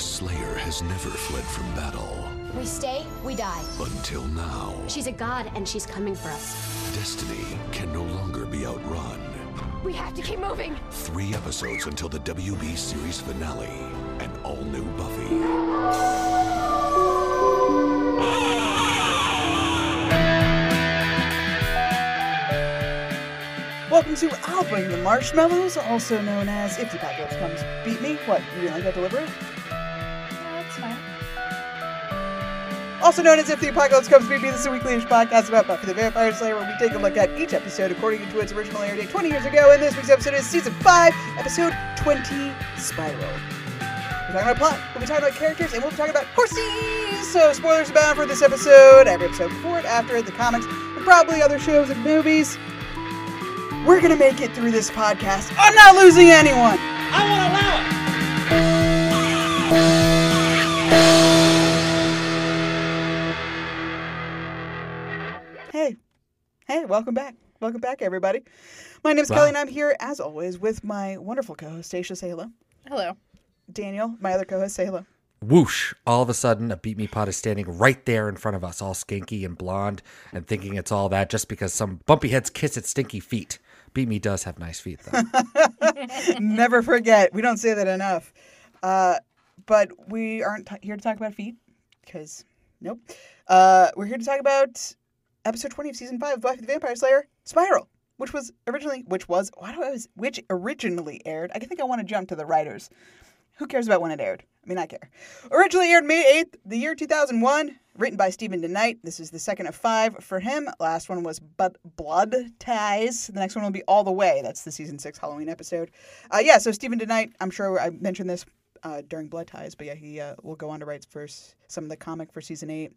The Slayer has never fled from battle. We stay, we die. Until now. She's a god and she's coming for us. Destiny can no longer be outrun. We have to keep moving. Three episodes until the WB series finale. and all new Buffy. Welcome to I'll Bring the Marshmallows, also known as If the Apocalypse Comes Beep Me. What, you didn't like that delivery? Also known as If the Apocalypse Comes Beep Me, this is a weekly podcast about Buffy the Vampire Slayer, where we take a look at each episode according to its original air date 20 years ago, and this week's episode is Season 5, Episode 20, Spiral. We're talking about plot, we'll be talking about characters, and we'll be talking about horses! So, spoilers abound for this episode, every episode before it, after it, the comics, and probably other shows and movies. We're gonna make it through this podcast. I'm not losing anyone! I won't allow it! Hey, welcome back. Welcome back, everybody. My name's Wow. Kelly, and I'm here, as always, with my wonderful co host, Stacia. Say hello. Hello. Daniel, my other co host, say hello. Whoosh! All of a sudden, a Beep Me Pod is standing right there in front of us, all skanky and blonde, and thinking it's all that just because some bumpy heads kiss its stinky feet. Beep Me does have nice feet, though. Never forget. We don't say that enough. Uh, but we aren't t- here to talk about feet, because, nope. Uh, we're here to talk about episode 20 of season 5 of Buffy the Vampire Slayer, Spiral, which was originally, which was, why do I was, which originally aired. I think I want to jump to the writers. Who cares about when it aired? I mean, I care. Originally aired May 8th, the year 2001. Written by Steven DeKnight. This is the second of five for him. Last one was but Blood Ties. The next one will be All the Way. That's the season six Halloween episode. Uh, yeah, so Steven DeKnight, I'm sure I mentioned this uh, during Blood Ties, but yeah, he uh, will go on to write for some of the comic for season eight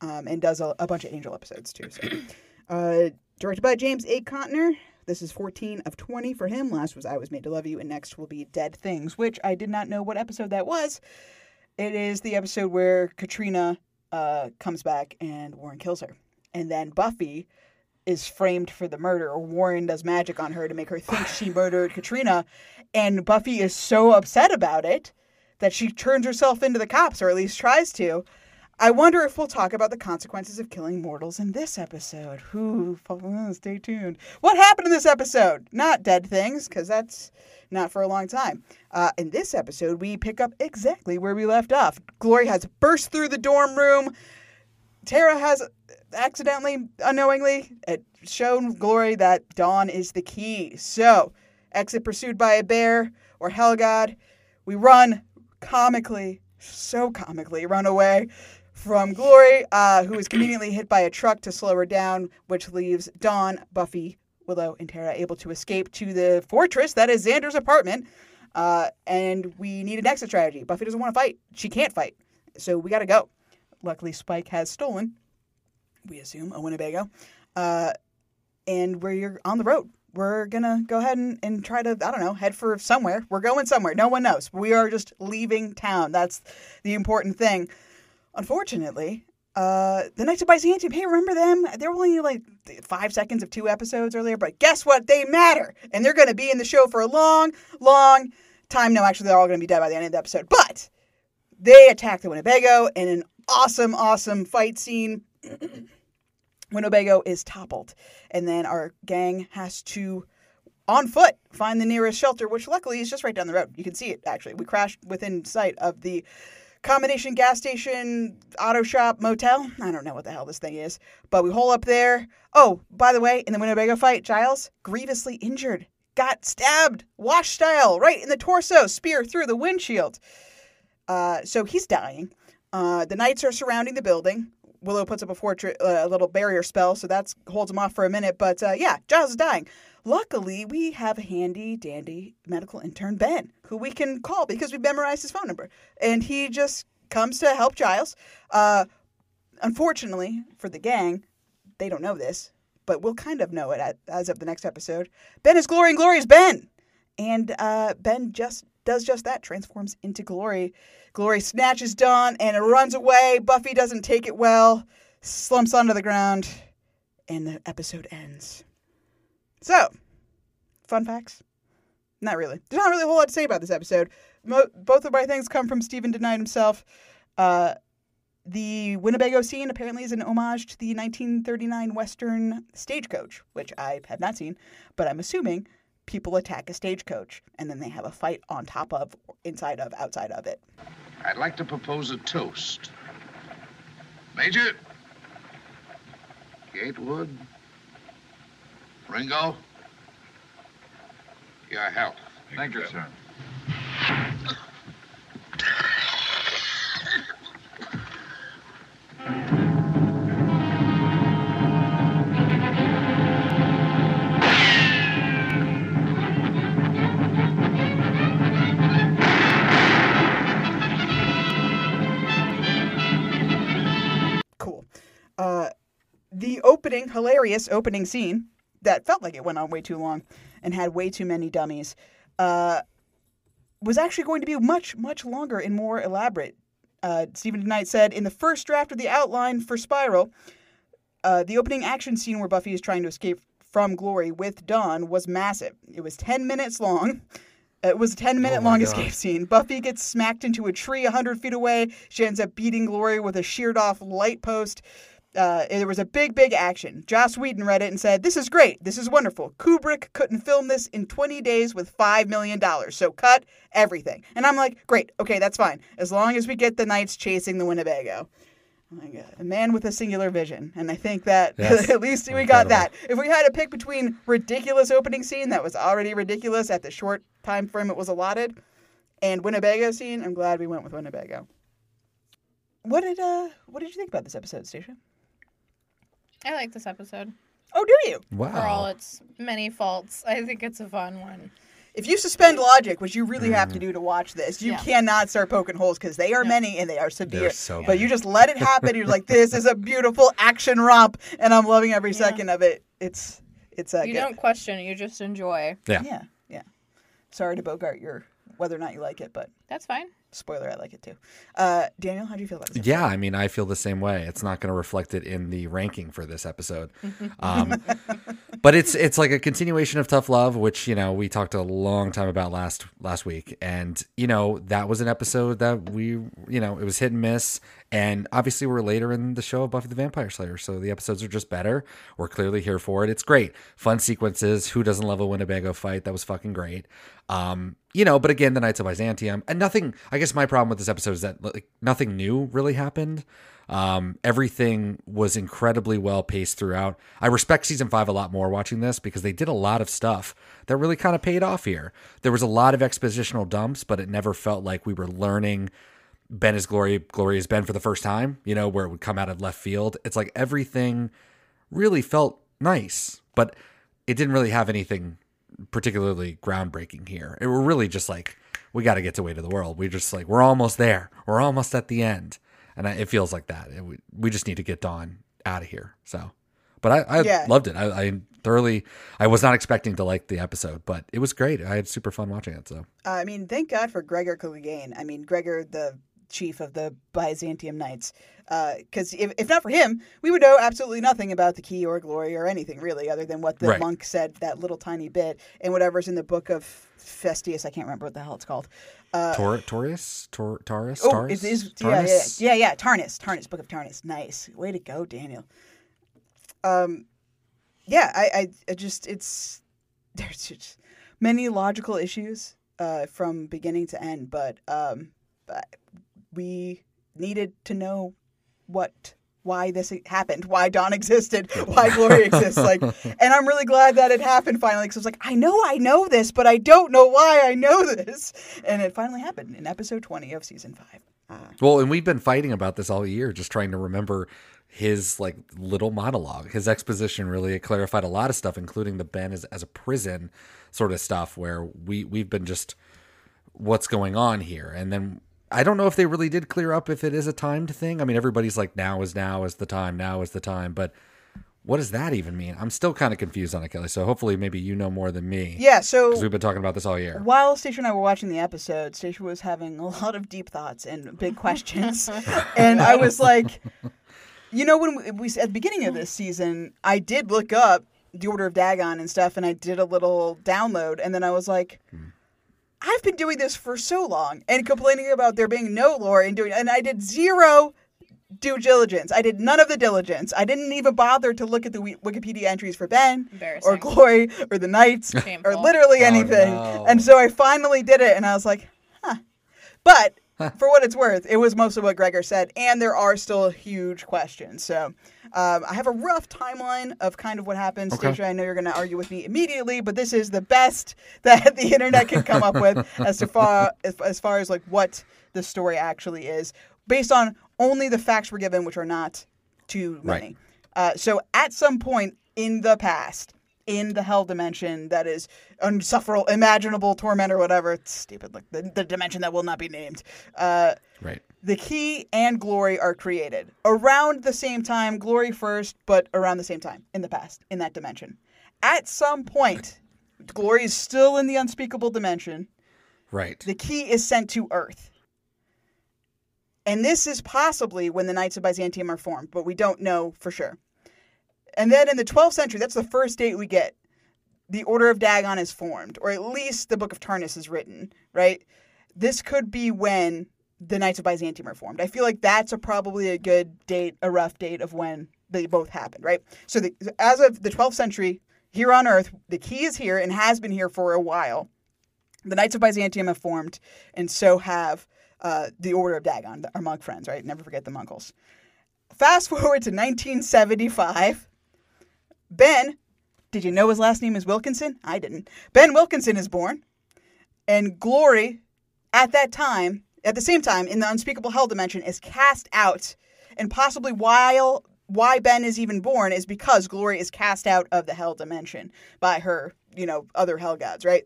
um, and does a, a bunch of Angel episodes too. So. Uh, directed by James A. Contner. This is 14 of 20 for him. Last was I Was Made to Love You, and next will be Dead Things, which I did not know what episode that was. It is the episode where Katrina uh, comes back and Warren kills her. And then Buffy is framed for the murder, or Warren does magic on her to make her think she murdered Katrina. And Buffy is so upset about it that she turns herself into the cops, or at least tries to. I wonder if we'll talk about the consequences of killing mortals in this episode. Who? Stay tuned. What happened in this episode? Not dead things, because that's not for a long time. Uh, in this episode, we pick up exactly where we left off. Glory has burst through the dorm room. Tara has accidentally, unknowingly, uh, shown Glory that Dawn is the key. So, exit pursued by a bear or Helgod. We run comically, so comically, run away from Glory, uh, who is conveniently hit by a truck to slow her down, which leaves Dawn, Buffy, Willow, and Tara able to escape to the fortress that is Xander's apartment. Uh, and we need an exit strategy. Buffy doesn't want to fight. She can't fight. So we got to go. Luckily, Spike has stolen, we assume, a Winnebago. Uh, and we're on the road. We're going to go ahead and, and try to, I don't know, head for somewhere. We're going somewhere. No one knows. We are just leaving town. That's the important thing. Unfortunately, uh, the Knights of Byzantium, hey, remember them? They were only like five seconds of two episodes earlier, but guess what? They matter. And they're going to be in the show for a long, long time. No, actually, they're all going to be dead by the end of the episode. But they attack the Winnebago in an awesome, awesome fight scene. Winnebago is toppled. And then our gang has to, on foot, find the nearest shelter, which luckily is just right down the road. You can see it, actually. We crashed within sight of the combination gas station, auto shop, motel. I don't know what the hell this thing is. But we hole up there. Oh, by the way, in the Winnebago fight, Giles, grievously injured. Got stabbed, wash style, right in the torso, spear through the windshield. Uh, so he's dying. Uh, the knights are surrounding the building. Willow puts up a fortress, uh, a little barrier spell, so that holds him off for a minute. But uh, yeah, Giles is dying. Luckily, we have a handy dandy medical intern, Ben, who we can call because we memorized his phone number. And he just comes to help Giles. Uh, unfortunately for the gang, they don't know this, but we'll kind of know it at, as of the next episode. Ben is Glory and Glory is Ben. And uh, Ben just does just that, transforms into Glory. Glory snatches Dawn and runs away. Buffy doesn't take it well, slumps onto the ground, and the episode ends. So, fun facts. not really. There's not really a whole lot to say about this episode. Mo- both of my things come from Steven DeKnight himself. Uh, the Winnebago scene apparently is an homage to the 1939 Western Stagecoach, which I have not seen, but I'm assuming people attack a stagecoach and then they have a fight on top of, inside of, outside of it. I'd like to propose a toast. Major? Gatewood? Ringo? Your health. Thank you, sir. Cool. Uh, the opening, hilarious opening scene that felt like it went on way too long and had way too many dummies, uh, was actually going to be much, much longer and more elaborate. Uh, Steven DeKnight said in the first draft of the outline for Spiral, uh, the opening action scene where Buffy is trying to escape from Glory with Dawn was massive. It was 10 minutes long. It was a 10 minute Oh long God. escape scene. Buffy gets smacked into a tree 100 feet away. She ends up beating Glory with a sheared off light post. Uh, there was a big, big action. Joss Whedon read it and said, This is great. This is wonderful. Kubrick couldn't film this in 20 days with $5 million. So cut everything. And I'm like, Great. Okay, that's fine. As long as we get the Knights chasing the Winnebago. Oh. A man with a singular vision. And I think that Yes. at least we got that. If we had to pick between ridiculous opening scene that was already ridiculous at the short time frame it was allotted and Winnebago scene, I'm glad we went with Winnebago. What did uh what did you think about this episode, Stacia? I like this episode Oh, do you? Wow. For all its many faults. I think it's a fun one. If you suspend logic, which you really have to do to watch this, you Yeah. cannot start poking holes because they are many and they are severe. They're so but bad. you just let it happen. You're like, this is a beautiful action romp, and I'm loving every Yeah. second of it. It's it's uh, You good. don't question, you just enjoy. Yeah. Yeah, yeah. Sorry to Bogart your whether or not you like it, but That's fine. Spoiler, I like it too. Uh, Daniel, how do you feel about this? Yeah, I mean, I feel the same way. It's not going to reflect it in the ranking for this episode, um, but it's it's like a continuation of Tough Love, which you know we talked a long time about last last week, and you know that was an episode that we you know it was hit and miss, and obviously we're later in the show of Buffy the Vampire Slayer, so the episodes are just better. We're clearly here for it. It's great, fun sequences. Who doesn't love a Winnebago fight? That was fucking great. Um, you know, but again, the Knights of Byzantium, and nothing. I guess my problem with this episode is that like nothing new really happened. Um, everything was incredibly well paced throughout. I respect season five a lot more watching this because they did a lot of stuff that really kind of paid off here. There was a lot of expositional dumps, but it never felt like we were learning Ben is Glory, Glory is Ben for the first time, you know, where it would come out of left field. It's like everything really felt nice, but it didn't really have anything particularly groundbreaking here. It were really just like, we got to get to Weight of the World. We just like, we're almost there. We're almost at the end. And I, it feels like that. It, we, we just need to get Dawn out of here. So, but I, I Yeah. loved it. I, I thoroughly, I was not expecting to like the episode, but it was great. I had super fun watching it. So, Uh, I mean, thank God for Gregor Clegane. I mean, Gregor, the chief of the Byzantium Knights. Because if, if not for him, we would know absolutely nothing about the key or glory or anything really, other than what the Right. monk said that little tiny bit and whatever's in the book of Festius. I can't remember what the hell it's called. Tor, Taurus, Tor, Taurus, Oh, Taurus, it is. Yeah, yeah, Taurus? yeah, yeah. Tarnus, Tarnus, Book of Tarnus. Nice, way to go, Daniel. Um, yeah, I, I, I just it's there's just many logical issues uh, from beginning to end, but um, but we needed to know what why this happened, why Dawn existed, why Glory exists. Like, and I'm really glad that it happened finally because I was like, I know I know this, but I don't know why I know this, and it finally happened in episode 20 of season five. Uh, Well, and we've been fighting about this all year, just trying to remember his like little monologue. His exposition really clarified a lot of stuff, including the Ben as, as a prison sort of stuff, where we we've been just what's going on here, and then. I don't know if they really did clear up if it is a timed thing. I mean, everybody's like, now is now is the time, now is the time. But what does that even mean? I'm still kind of confused on it, Kelly. So hopefully, maybe you know more than me. yeah, so Because we've been talking about this all year. While Stacia and I were watching the episode, Stacia was having a lot of deep thoughts and big questions, and I was like, you know, when we, we at the beginning of this season, I did look up the Order of Dagon and stuff, and I did a little download, and then I was like, hmm. I've been doing this for so long and complaining about there being no lore and doing, and I did zero due diligence. I did none of the diligence. I didn't even bother to look at the Wikipedia entries for Ben or Glory or the Knights or Shameful. literally Oh, anything. no. And so I finally did it, and I was like, huh. But for what it's worth, it was mostly what Gregor said, and there are still huge questions. So um, I have a rough timeline of kind of what happens. Okay. Stacia, I know you're going to argue with me immediately, but this is the best that the internet can come up with as to far as, as far as like what the story actually is, based on only the facts we're given, which are not too Right. many. Uh, so at some point in the past, in the hell dimension that is unsufferable, imaginable torment or whatever, it's stupid, like the, the dimension that will not be named. Uh, Right. the key and glory are created around the same time glory first but around the same time in the past in that dimension at some point glory is still in the unspeakable dimension Right. the key is sent to earth and this is possibly when the knights of byzantium are formed but we don't know for sure and then in the 12th century that's the first date we get the order of dagon is formed or at least the book of tarnus is written right this could be when the Knights of Byzantium are formed. I feel like that's a probably a good date, a rough date of when they both happened, right? So the, as of the 12th century, here on Earth, the key is here and has been here for a while. The Knights of Byzantium have formed, and so have uh, the Order of Dagon, our monk friends, right? Never forget the Munkles. Fast forward to 1975. Ben, did you know his last name is Wilkinson? I didn't. Ben Wilkinson is born, and Glory at that time, at the same time, in the unspeakable hell dimension, is cast out, and possibly while why Ben is even born is because Glory is cast out of the hell dimension by her, you know, other hell gods, right?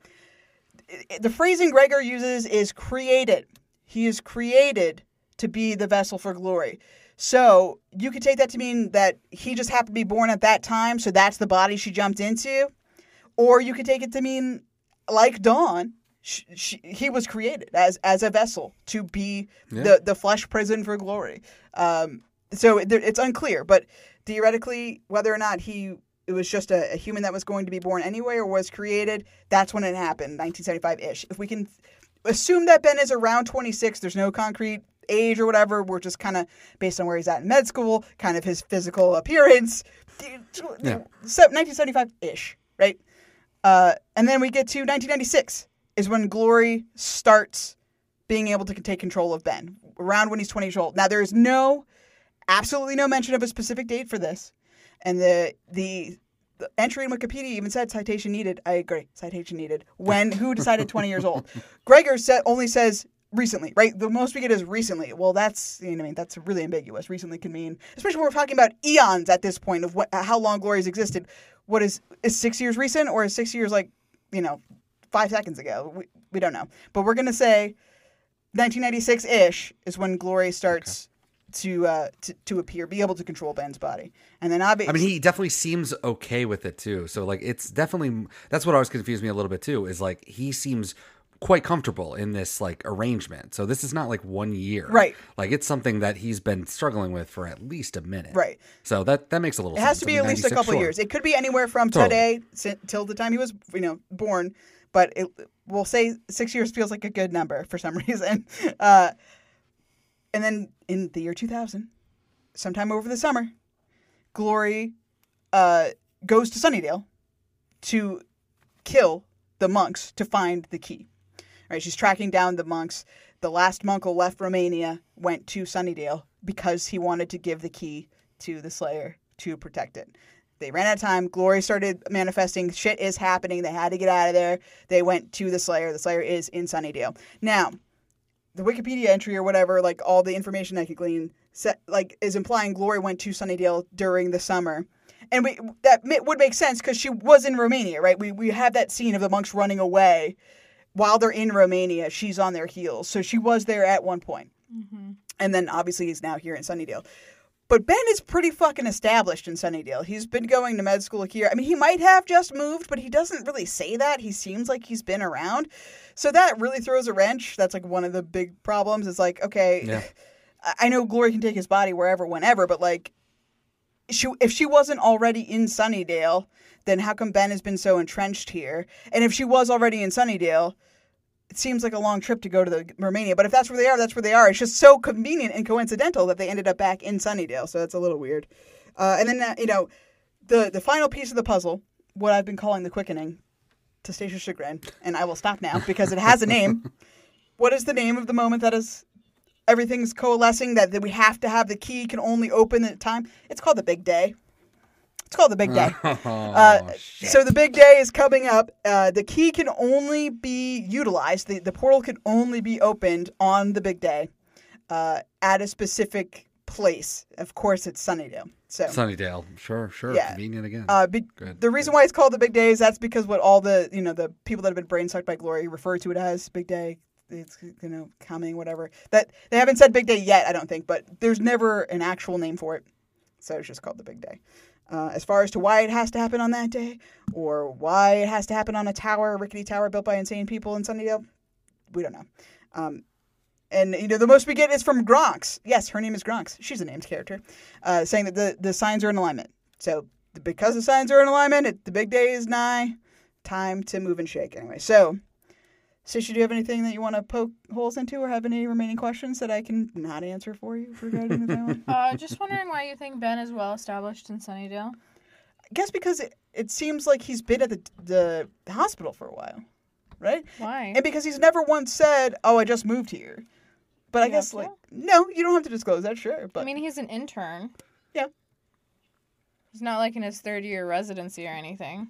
The phrasing Gregor uses is created. He is created to be the vessel for glory. So you could take that to mean that he just happened to be born at that time, so that's the body she jumped into. Or you could take it to mean, like Dawn, sh sh he was created as as a vessel to be the the flesh prison for glory. Um, so it, it's unclear, but theoretically, whether or not he it was just a, a human that was going to be born anyway or was created, that's when it happened, 1975 ish. If we can assume that Ben is around 26, there's no concrete age or whatever. We're just kind of based on where he's at in med school, kind of his physical appearance. Yeah. 1975 ish, right? Uh, and then we get to 1996 is when Glory starts being able to take control of Ben around when he's 20 years old. Now there is no, absolutely no mention of a specific date for this, and the the, the entry in Wikipedia even said citation needed. I agree, citation needed. When who decided 20 years old? Gregor said only says recently, right? The most we get is recently. Well, that's you know, I mean that's really ambiguous. Recently can mean, especially when we're talking about eons at this point of what how long Glory's existed. What is is six years recent or is six years like you know five seconds ago? We we don't know, but we're gonna say 1996 ish is when Glory starts. To, uh, to to appear, be able to control Ben's body, and then obviously, I mean, he definitely seems okay with it too. So like, it's definitely that's what always confused me a little bit too. Is like he seems quite comfortable in this like arrangement. So this is not like one year, Right. Like it's something that he's been struggling with for at least a minute, Right. So that that makes a little. It has sense. to I be mean, at least a couple sure. years. It could be anywhere from Totally. today till the time he was, you know, born. But it, we'll say six years feels like a good number for some reason. Uh, and then in the year 2000, sometime over the summer, Glory uh, goes to Sunnydale to kill the monks to find the key. Right, she's tracking down the monks. The last monk who left Romania went to Sunnydale because he wanted to give the key to the Slayer to protect it. They ran out of time. Glory started manifesting. Shit is happening. They had to get out of there. They went to the Slayer. The Slayer is in Sunnydale. Now, the Wikipedia entry or whatever, like all the information I could glean, set, like is implying Glory went to Sunnydale during the summer, and we that would make sense because she was in Romania, right? We we have that scene of the monks running away while they're in Romania. She's on their heels, so she was there at one point, mm-hmm. and then obviously he's now here in Sunnydale. But Ben is pretty fucking established in Sunnydale. He's been going to med school here. I mean, he might have just moved, but he doesn't really say that. He seems like he's been around. So that really throws a wrench. That's like one of the big problems. Is like, okay, Yeah. I- I know Glory can take his body wherever, whenever, but like, she if she wasn't already in Sunnydale, then how come Ben has been so entrenched here? And if she was already in Sunnydale, it seems like a long trip to go to the Romania. But if that's where they are, that's where they are. It's just so convenient and coincidental that they ended up back in Sunnydale. So that's a little weird. Uh, and then uh, you know, the the final piece of the puzzle, what I've been calling the quickening, to Stacia's chagrin, and I will stop now because it has a name. what is the name of the moment that is everything's coalescing that, that we have to have the key can only open at a time? It's called the big day. It's called the big day. Uh, so the big day is coming up. Uh, the key can only be utilized. The, the portal can only be opened on the big day uh, at a specific place. Of course, it's Sunnydale. So Sunnydale, sure, sure, Yeah. convenient again. uh, be- the reason why it's called the big day is that's because what all the you know the people that have been brain sucked by glory refer to it as big day. It's you know coming whatever that they haven't said big day yet. I don't think, but there's never an actual name for it, so it's just called the big day. Uh, as far as to why it has to happen on that day, or why it has to happen on a tower, a rickety tower built by insane people in Sunnydale, we don't know. Um, and you know the most we get is from Gronks. Yes, her name is Gronks. She's a named character, uh, saying that the the signs are in alignment. So because the signs are in alignment, it, the big day is nigh. Time to move and shake. Anyway, so Stacia, do you have anything that you want to poke holes into, or have any remaining questions that I can not answer for you regarding the family? Uh, just wondering why you think Ben is well established in Sunnydale. I guess because it, it seems like he's been at the the hospital for a while, right? Why? And because he's never once said, "Oh, I just moved here." But I guess have like no, you don't have to disclose that, sure. But I mean, he's an intern. Yeah. He's not like in his third year residency or anything.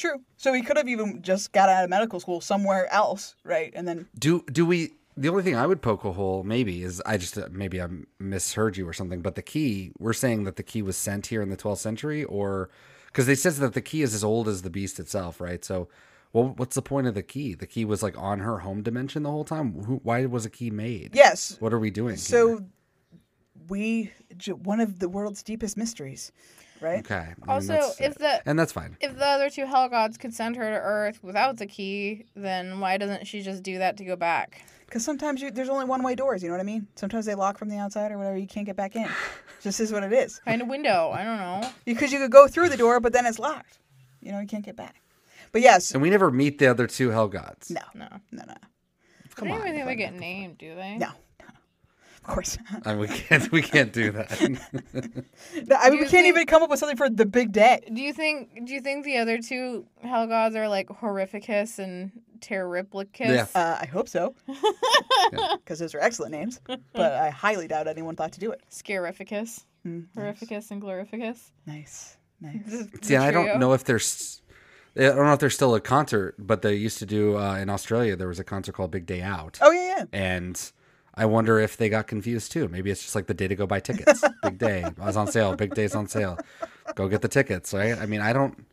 True. So he could have even just got out of medical school somewhere else, right? And then Do do we? The only thing I would poke a hole maybe is I just uh, maybe I misheard you or something. But the key, we're saying that the key was sent here in the 12th century, or because they says that the key is as old as the beast itself, right? So, well, what's the point of the key? The key was like on her home dimension the whole time. Who, why was a key made? yes, What are we doing? so here? we one of the world's deepest mysteries, right? okay. I mean, Also, that's- if the and that's fine. if the other two hell gods could send her to Earth without the key, then why doesn't she just do that to go back? Because sometimes you, there's only one way doors. You know what I mean? Sometimes they lock from the outside or whatever. You can't get back in. Just is what it is. Find a window. I don't know. Because you could go through the door, but then it's locked. You know, you can't get back. But yes, And we never meet the other two hell gods. no, No. no, no, Come I on. don't even think they get named, do they? no, no. Of course. not. I mean, we can't. We can't do that. No, I mean, you we can't think- even come up with something for the big day. Do you think do you think the other two hell gods are like Horrificus and Terriplicus? Yeah. Uh, I hope so. Because those are excellent names. But I highly doubt anyone thought to do it. Scarificus. Horrificus and Glorificus. Nice. Nice. The- See, the I don't know if there's. I don't know if there's still a concert, but they used to do uh, in Australia. There was a concert called Big Day Out, Oh, yeah, yeah. and I wonder if they got confused too. Maybe it's just like the day to go buy tickets. Big Day I was on sale. Big Day's on sale. Go get the tickets, right? I mean, I don't.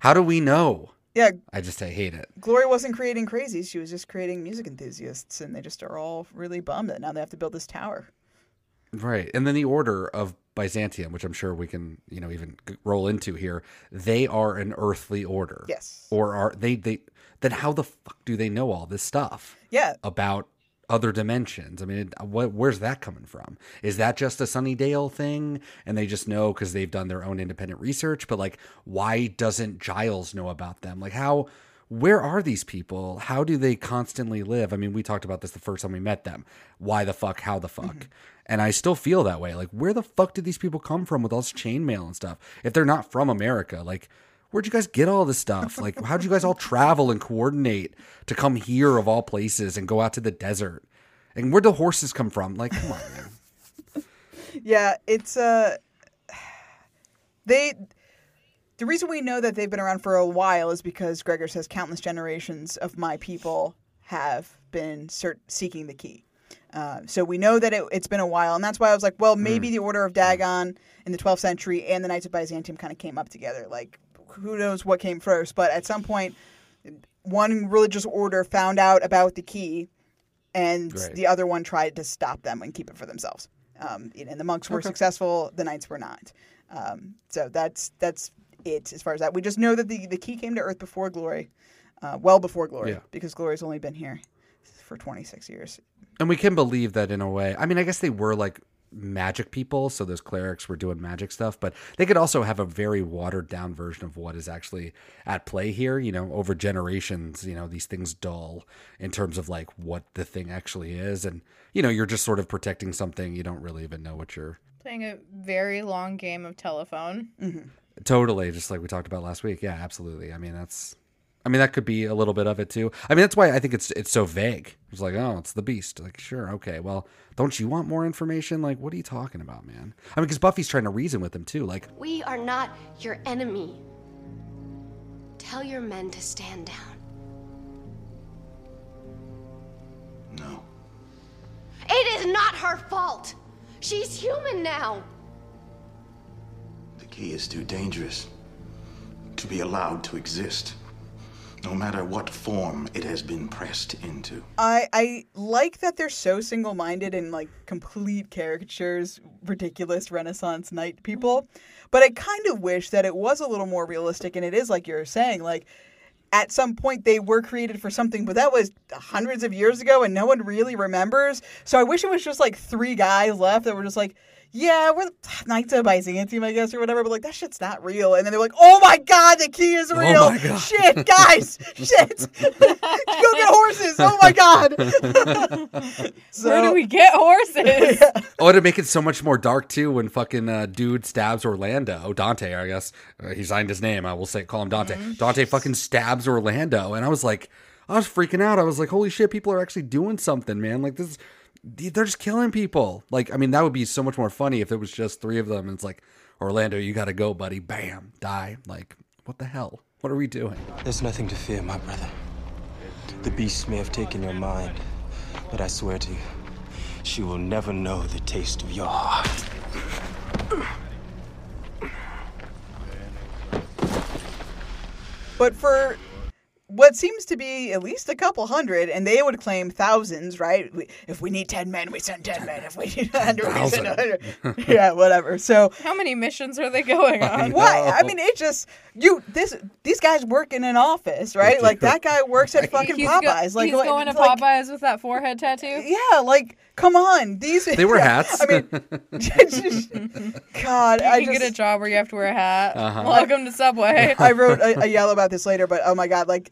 How do we know? Yeah, I just I hate it. Glory wasn't creating crazies. She was just creating music enthusiasts. And they just are all really bummed that now they have to build this tower. Right. And then the order of Byzantium, which I'm sure we can, you know, even roll into here, they are an earthly order. Yes. Or are they they then how the fuck do they know all this stuff Yeah. about other dimensions? I mean, it, what where's that coming from? Is that just a Sunnydale thing and they just know cuz they've done their own independent research, but like why doesn't Giles know about them? Like how where are these people? How do they constantly live? I mean, we talked about this the first time we met them. Why the fuck? How the fuck? Mm-hmm. And I still feel that way. Like, where the fuck did these people come from with all this chainmail and stuff? If they're not from America, like, where'd you guys get all this stuff? Like, how'd you guys all travel and coordinate to come here of all places and go out to the desert? And where'd the horses come from? Like, come on, man. Yeah, it's uh they the reason we know that they've been around for a while is because Gregor says countless generations of my people have been cert- seeking the key. Uh, so we know that it, it's been a while, and that's why I was like, well, maybe the Order of Dagon in the 12th century and the Knights of Byzantium kind of came up together. Like, who knows what came first? But at some point, one religious order found out about the key, and Right. the other one tried to stop them and keep it for themselves. Um, and the monks were successful; the knights were not. Um, so that's that's it as far as that. We just know that the the key came to Earth before Glory, uh, well before Glory, Yeah. because Glory's only been here for 26 years. And we can believe that in a way. I mean, I guess they were like magic people, so those clerics were doing magic stuff, but they could also have a very watered down version of what is actually at play here. You know, over generations, you know, these things dull in terms of like what the thing actually is, and you know, you're just sort of protecting something you don't really even know what you're Playing a very long game of telephone. Mm-hmm. Totally, just like we talked about last week. Yeah, absolutely. I mean, that's I mean, that could be a little bit of it too. I mean, that's why I think it's it's so vague. It's like, oh, it's the beast. Like, sure, okay. Well, don't you want more information? Like, what are you talking about, man? I mean, because Buffy's trying to reason with him too. Like, We are not your enemy. Tell your men to stand down. No. It is not her fault. She's human now. The key is too dangerous to be allowed to exist, no matter what form it has been pressed into. I I like that they're so single minded and like complete caricatures, ridiculous Renaissance knight people. But I kind of wish that it was a little more realistic, and it is like you're saying, like at some point they were created for something, but that was hundreds of years ago, and no one really remembers. So I wish it was just like three guys left that were just like. Yeah, we're Knights of Byzantium, I guess, or whatever. But like that shit's not real. And then they're like, "Oh my god, the key is real! my God. Shit, guys, shit! Go get horses! Oh my god!" so, Where do we get horses? oh, to make it so much more dark too, when fucking uh, dude stabs Orlando, Dante, I guess uh, he signed his name. I will say, call him Dante. Dante fucking stabs Orlando, and I was like, I was freaking out. I was like, holy shit, people are actually doing something, man. Like this. They're just killing people. Like, I mean, that would be so much more funny if it was just three of them. And it's like, Orlando, you got to go, buddy. Bam, die. Like, what the hell? What are we doing? There's nothing to fear, my brother. The beast may have taken your mind, but I swear to you, she will never know the taste of your heart. But for what seems to be at least a couple hundred, and they would claim thousands, right? We, if we need 10 men, we send 10 men. If we need 100, we send 100. yeah, whatever. So, How many missions are they going on? why? I mean, it just, you, this, these guys work in an office, right? Like, that guy works at fucking He's, go- Popeyes. like, he's like- going to like, Popeyes with that forehead tattoo. Yeah, like, come on. These, They wear hats. I mean, God, You I can just, get a job where you have to wear a hat. Uh-huh. Welcome to Subway. I wrote a, a yell about this later, but oh my god, like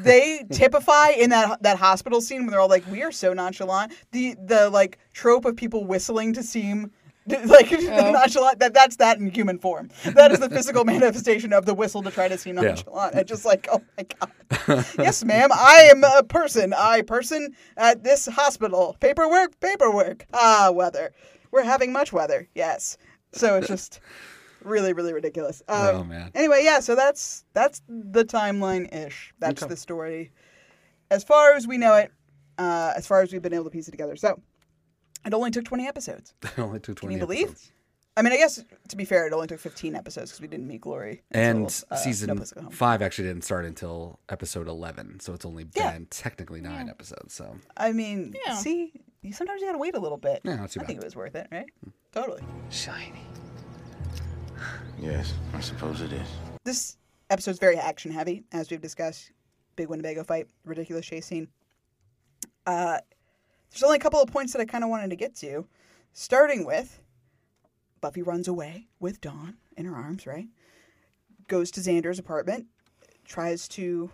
they typify in that that hospital scene when they're all like, "We are so nonchalant." The the like trope of people whistling to seem like Oh. nonchalant. That that's that in human form. That is the physical manifestation of the whistle to try to seem Yeah. nonchalant. And just like, oh my god, yes, ma'am, I am a person. I person at this hospital. Paperwork, paperwork. Ah, weather. We're having much weather. Yes. So it's just really, really ridiculous. Um, Oh, man. Anyway, yeah. So that's that's the timeline ish. That's Okay. the story, as far as we know it. Uh, as far as we've been able to piece it together. So it only took twenty episodes. it only took 20 Can you believe? episodes. I mean, I guess to be fair, it only took fifteen episodes because we didn't meet Glory. And until, uh, season Place to Go Home. five actually didn't start until episode 11. So it's only been Yeah. technically nine episodes. So I mean, Yeah. see, you sometimes you gotta wait a little bit. Yeah, not too I think bad. it was worth it, right? Totally. Shiny. Yes, I suppose it is. This episode's very action heavy, as we've discussed. Big Winnebago fight, ridiculous chase scene. Uh, there's only a couple of points that I kind of wanted to get to, starting with Buffy runs away with Dawn in her arms, right? Goes to Xander's apartment, tries to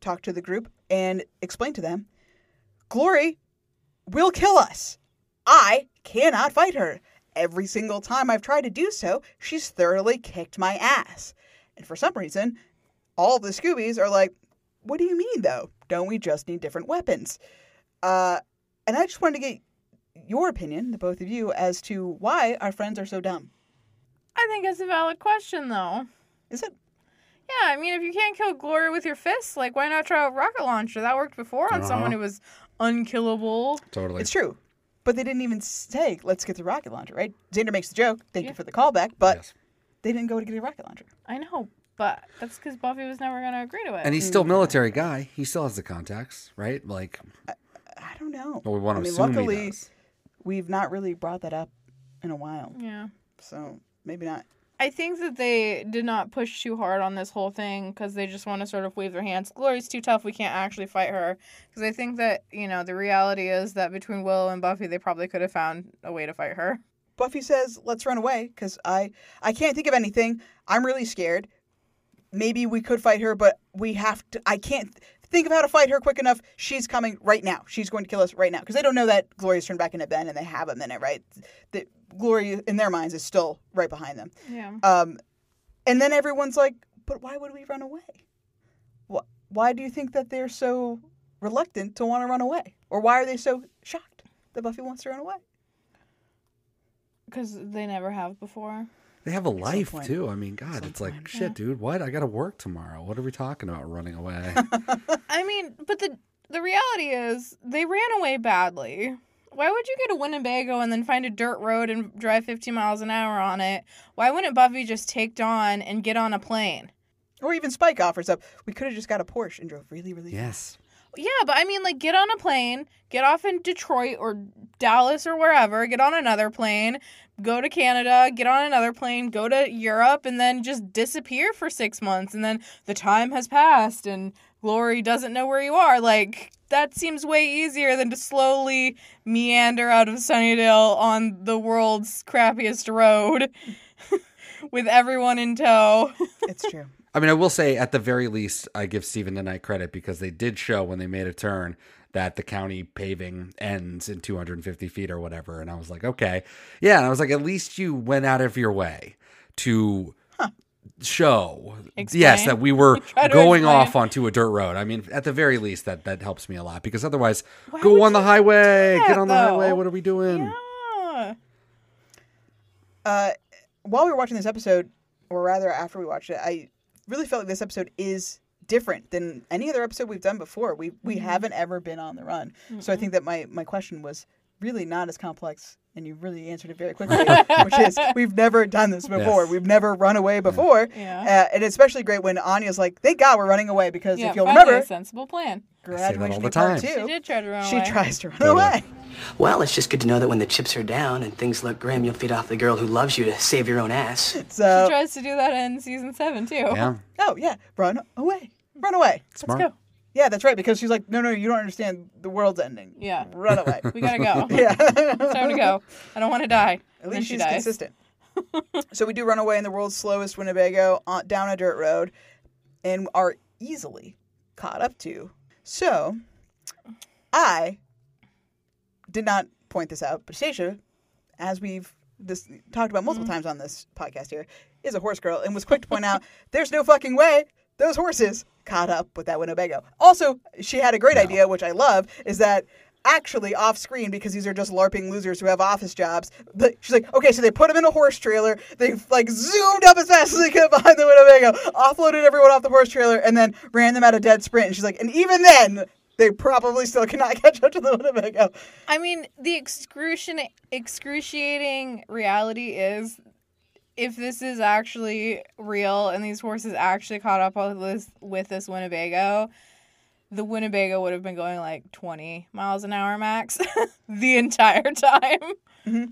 talk to the group and explain to them Glory will kill us. I cannot fight her. Every single time I've tried to do so, she's thoroughly kicked my ass. And for some reason, all the Scoobies are like, What do you mean, though? Don't we just need different weapons? Uh, and I just wanted to get your opinion, the both of you, as to why our friends are so dumb. I think it's a valid question, though. Is it? Yeah, I mean, if you can't kill Glory with your fists, like, why not try a rocket launcher? That worked before on someone Uh-huh. who was unkillable. totally. It's true. But they didn't even say, let's get the rocket launcher, right? Xander makes the joke. Thank you for the callback. But Yes. they didn't go to get a rocket launcher. I know, but that's because Buffy was never going to agree to it. And he's still military guy. He still has the contacts, right? Like, I don't know. well, we want I mean, assume luckily, he does. we've not really brought that up in a while. yeah. So maybe not. I think that they did not push too hard on this whole thing because they just want to sort of wave their hands. Glory's too tough. We can't actually fight her. Because I think that, you know, the reality is that between Willow and Buffy, they probably could have found a way to fight her. Buffy says, "Let's run away," because I I can't think of anything. I'm really scared. Maybe we could fight her, but we have to. I can't think of how to fight her quick enough. She's coming right now. She's going to kill us right now because they don't know that Gloria's turned back into Ben, and they have a minute, right? That Gloria in their minds is still right behind them. Yeah. Um, and then everyone's like, "But why would we run away? Wh- Why do you think that they're so reluctant to want to run away, or why are they so shocked that Buffy wants to run away?" Because they never have before. They have a life point. too. I mean, God, it's like shit, dude. What? I got to work tomorrow. What are we talking about? Running away? I mean, but the the reality is they ran away badly. Why would you go to Winnebago and then find a dirt road and drive 50 miles an hour on it? Why wouldn't Buffy just take Dawn and get on a plane? Or even Spike offers up, we could have just got a Porsche and drove really, really yes. Yeah, but I mean, like, get on a plane, get off in Detroit or Dallas or wherever, get on another plane, go to Canada, get on another plane, go to Europe, and then just disappear for six months. And then the time has passed and Glory doesn't know where you are. Like, that seems way easier than to slowly meander out of Sunnydale on the world's crappiest road with everyone in tow. It's true. I mean, I will say at the very least, I give Steven DeKnight credit because they did show when they made a turn that the county paving ends in 250 feet or whatever. And I was like, okay. Yeah. And I was like, at least you went out of your way to show, Explain. yes, that we were going explain. off onto a dirt road. I mean, at the very least, that, that helps me a lot because otherwise, Why go on the highway, do get that, on the highway. What are we doing? Yeah. Uh, while we were watching this episode, or rather after we watched it, I really felt like this episode is different than any other episode we've done before. We we haven't ever been on the run, so I think that my my question was really not as complex, and you really answered it very quickly, which is we've never done this before. Yes. We've never run away before, Yeah. uh, and especially great when Anya's like, "Thank God we're running away," because Yeah, if you'll finally remember, a sensible plan. say graduation all the time. two, She did try to run she away. tries to run Totally. away. Well, it's just good to know that when the chips are down and things look grim, you'll feed off the girl who loves you to save your own ass. So, She tries to do that in season seven too. Yeah. oh yeah, run away, run away. Smart. Let's go. Yeah, that's right. Because she's like, no, no, you don't understand. The world's ending. Yeah. run away. We gotta go. yeah, It's time to go. I don't want to die. At And then least she she's dies. consistent. so we do run away in the world's slowest Winnebago on, down a dirt road, and are easily caught up to. So, I did not point this out, but Stacia, as we've this talked about multiple mm. times on this podcast here, is a horse girl and was quick to point out there's no fucking way those horses caught up with that Winnebago. Also, she had a great idea, which I love, is that actually off screen because these are just larping losers who have office jobs. The, she's like, okay, so they put them in a horse trailer. They like zoomed up as fast as they could behind the Winnebago, offloaded everyone off the horse trailer, and then ran them at a dead sprint. And she's like, and even then. They probably still cannot catch up to the Winnebago. I mean, the excruciating, excruciating reality is if this is actually real and these horses actually caught up with this, with this Winnebago, the Winnebago would have been going like 20 miles an hour max the entire time. Mm-hmm.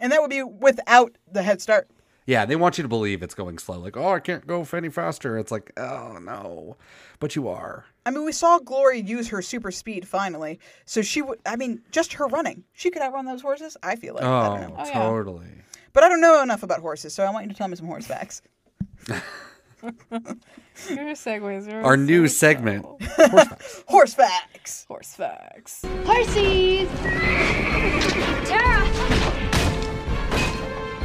And that would be without the head start. Yeah, they want you to believe it's going slow. Like, oh, I can't go any faster. It's like, oh no, but you are. I mean, we saw Glory use her super speed finally. So she would, I mean, just her running. She could outrun those horses, I feel like. I don't oh, know. Oh, Oh, yeah. Totally. But I don't know enough about horses, so I want you to tell me some horse facts. Your segues are Our new so segment. slow. Horse facts. Horse facts! Horse facts. Horsies! Tara!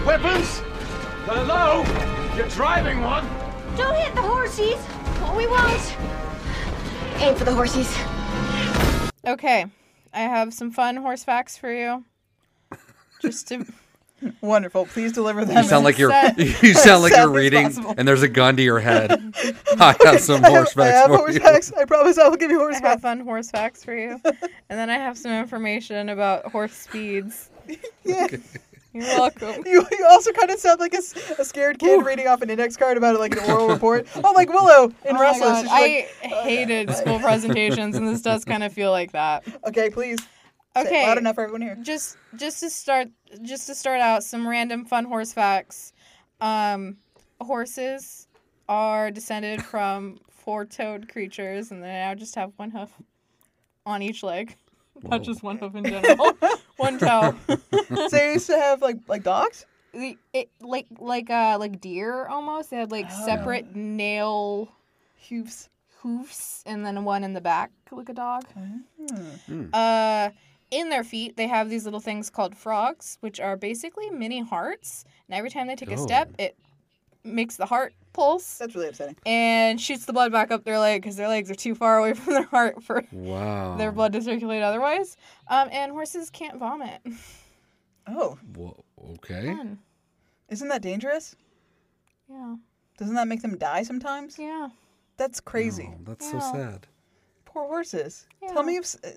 Weapons? Hello? You're driving one? Don't hit the horsies! Oh, we won't! Aim for the horsies. Okay, I have some fun horse facts for you. Just to Wonderful. Please deliver them. You sound like you're Set. you sound like you're reading possible. and there's a gun to your head. I have some I horse have, I facts have for horse you. facts. I promise I will give you horse I have fun horse facts for you. and then I have some information about horse speeds. Yeah. You're welcome. You, you also kind of sound like a scared kid reading off an index card about like an oral report. Oh, like Willow in Oh Restless. God, I oh, like, hated school presentations, and this does kind of feel like that. okay, please. Say it Okay, loud enough for everyone here. just just to start just to start out some random fun horse facts um horses are descended from four-toed creatures and they now just have one hoof on each leg not just one hoof in general one toe So you used to have like like dogs? The- it, like like uh like deer almost. They had like Oh. separate nail Hoofs. hoofs and then one in the back like a dog. Hmm. Uh in their feet they have these little things called frogs, which are basically mini hearts. And every time they take a step, it makes the heart pulse That's really upsetting. and shoots the blood back up their leg because their legs are too far away from their heart for Wow. their blood to circulate otherwise. Um, and horses can't vomit. Oh, Whoa, okay. Fun. isn't that dangerous? Yeah. Doesn't that make them die sometimes? Yeah. That's crazy. Oh, that's so Yeah. sad. Poor horses. Yeah. Tell me if. s- Uh,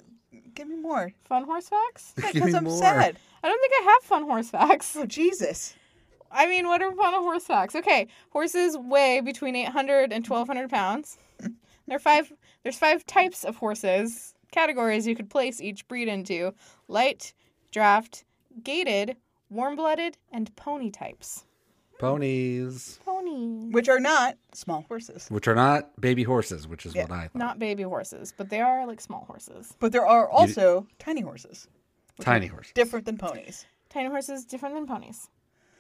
give me more. Fun horse facts? Give Because me I'm more. sad. I don't think I have fun horse facts. Oh Jesus. I mean, what are fun horse facts? Okay, horses weigh between 800 and 1200 pounds. There are five. There's five types of horses, categories you could place each breed into: light, draft, gaited, warm-blooded, and pony types. Ponies, Pony. Which are not small horses, which are not baby horses, which is Yeah. what I thought. Not baby horses, but they are like small horses. but there are also tiny horses, Tiny horses. different than ponies. Tiny horses different than ponies.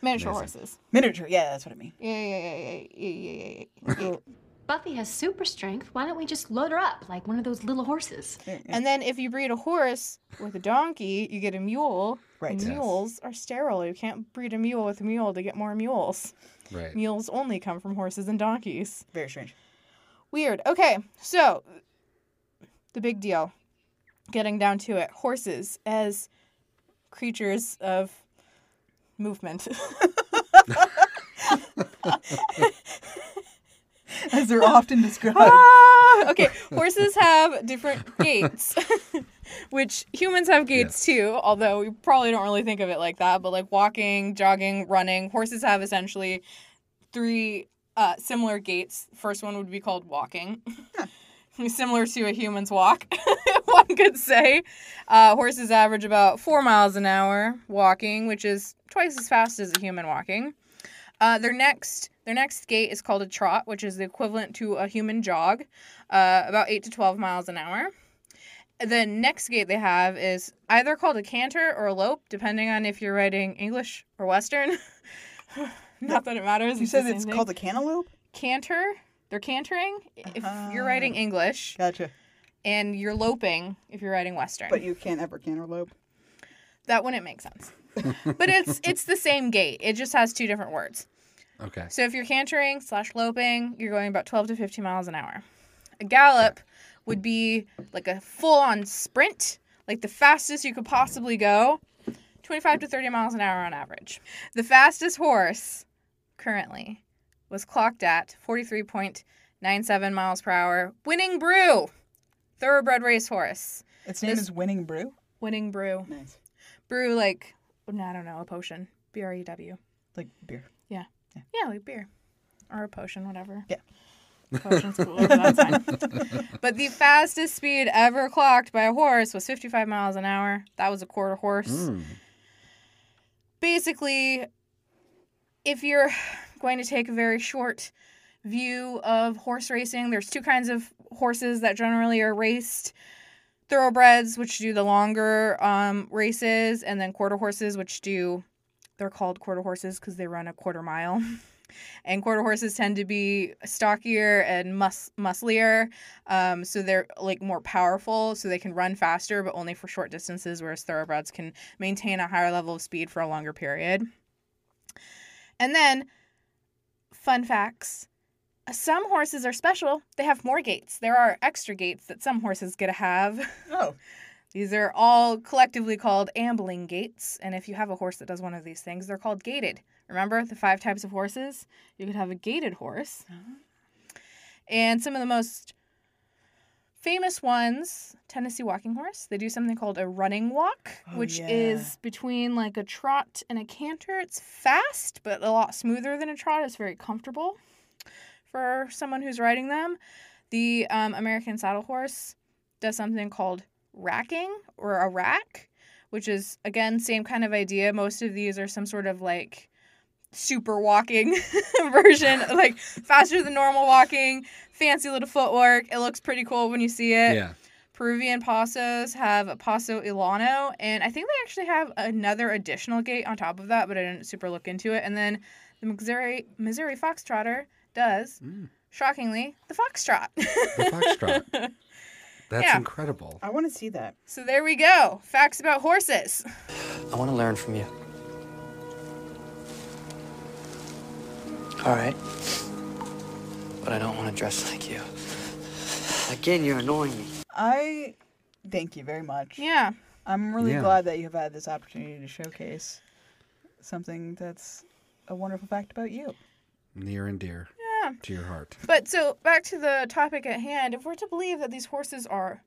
Miniature Amazing. horses. Miniature. Yeah, that's what I mean. Yeah, yeah, yeah, yeah, yeah, yeah, yeah, yeah. Buffy has super strength. Why don't we just load her up like one of those little horses? And then if you breed a horse with a donkey, you get a mule. Right. And Yes. mules are sterile. You can't breed a mule with a mule to get more mules. Right. Mules only come from horses and donkeys. Very strange. Weird. Okay, so the big deal. Getting down to it. Horses as creatures of movement. As they're often described. Ah, okay, horses have different gaits, which humans have gaits too, although we probably don't really think of it like that. But like walking, jogging, running, horses have essentially three uh, similar gaits. First one would be called walking. Similar to a human's walk, one could say. Uh, horses average about four miles an hour walking, which is twice as fast as a human walking. Uh, their next their next gait is called a trot, which is the equivalent to a human jog, uh, about eight to twelve miles an hour. The next gait they have is either called a canter or a lope, depending on if you're writing English or Western. Not that it matters. You it's said it's thing. called a cantaloupe. canter. They're cantering if you're writing English, Gotcha. and you're loping if you're writing Western. But you can't ever cantaloupe. that wouldn't make sense. but it's it's the same gait. It just has two different words. Okay. So if you're cantering slash loping, you're going about 12 to 15 miles an hour. A gallop would be like a full on sprint, like the fastest you could possibly go, 25 to 30 miles an hour on average. The fastest horse currently was clocked at 43.97 miles per hour, winning brew, thoroughbred racehorse. Its name This- is Winning Brew. Winning brew. Nice. Brew, like, I don't know, a potion. B R E W. Like beer. Yeah. Yeah, like beer. Or a potion, whatever. Yeah. Potion's cool. That's fine. But the fastest speed ever clocked by a horse was 55 miles an hour. That was a quarter horse. Mm. Basically, if you're going to take a very short view of horse racing, there's two kinds of horses that generally are raced thoroughbreds, which do the longer um, races, and then quarter horses, which do, they're called quarter horses because they run a quarter mile. and quarter horses tend to be stockier and mus- musclier, um, so they're like more powerful, so they can run faster, but only for short distances, whereas thoroughbreds can maintain a higher level of speed for a longer period. And then, fun facts some horses are special. They have more gaits. There are extra gaits that some horses get to have. Oh. These are all collectively called ambling gaits, And if you have a horse that does one of these things, they're called gaited. Remember the five types of horses? You could have a gaited horse. Uh-huh. And some of the most famous ones Tennessee walking horse. They do something called a running walk, Oh, which yeah. is between like a trot and a canter. It's fast, but a lot smoother than a trot. It's very comfortable for someone who's riding them. The um, American saddle horse does something called racking or a rack, which is again same kind of idea. Most of these are some sort of like super walking version, like faster than normal walking, fancy little footwork. It looks pretty cool when you see it. Yeah. Peruvian pasos have Paso Llano, and I think they actually have another additional gait on top of that, but I didn't super look into it. And then the Missouri Missouri Foxtrotter does, mm. shockingly, the Foxtrot. The foxtrot. That's Yeah. incredible. I want to see that. so there we go. Facts about horses. I want to learn from you. All right. But I don't want to dress like you. Again, you're annoying me. I thank you very much. Yeah. I'm really Yeah. glad that you have had this opportunity to showcase something that's a wonderful fact about you. Near and dear Yeah. to your heart. But so back to the topic at hand. If we're to believe that these horses are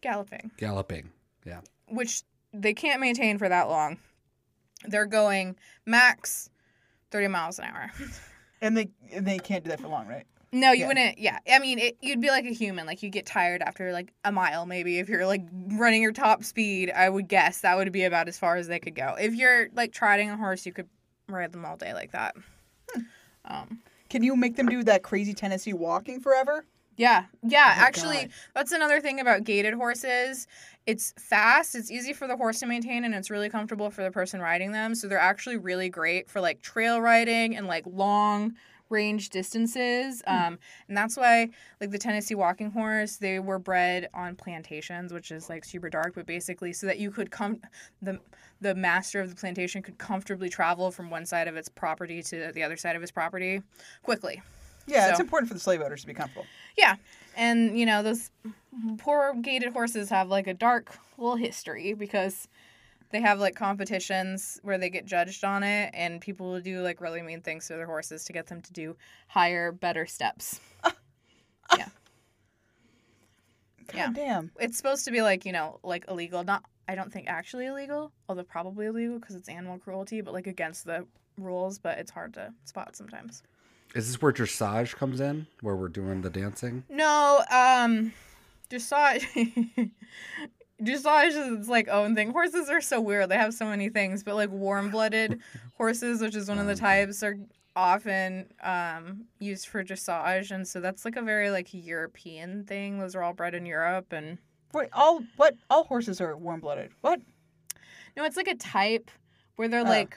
galloping, Galloping. Yeah. which they can't maintain for that long, they're going max 30 miles an hour. And they and they can't do that for long, right? No, you Yeah. wouldn't. Yeah, I mean, it, you'd be like a human. Like you get tired after like a mile, maybe. If you're like running your top speed, I would guess that would be about as far as they could go. If you're like trotting a horse, you could ride them all day like that. Um, Can you make them do that crazy Tennessee walking forever? yeah, yeah. Oh, actually, God. that's another thing about gaited horses. It's fast. It's easy for the horse to maintain, and it's really comfortable for the person riding them. So they're actually really great for like trail riding and like long range distances. Um, and that's why like the Tennessee walking horse, they were bred on plantations, which is like super dark, but basically so that you could come the the master of the plantation could comfortably travel from one side of its property to the other side of his property quickly. Yeah, it's important for the slave owners to be comfortable. Yeah. And, you know, those poor gaited horses have like a dark little history because they have like competitions where they get judged on it and people will do like really mean things to their horses to get them to do higher, better steps. yeah. God Yeah. damn. It's supposed to be like, you know, like illegal. Not, I don't think actually illegal, although probably illegal because it's animal cruelty, but like against the rules, but it's hard to spot sometimes. Is this where dressage comes in? Where we're doing the dancing? No, um, dressage. dressage is like own thing. Horses are so weird. They have so many things, but like warm-blooded horses, which is one of the types, are often um used for dressage, and so that's like a very like European thing. Those are all bred in Europe, and Wait, all what? All horses are warm blooded. What? no, it's like a type where they're Oh. like.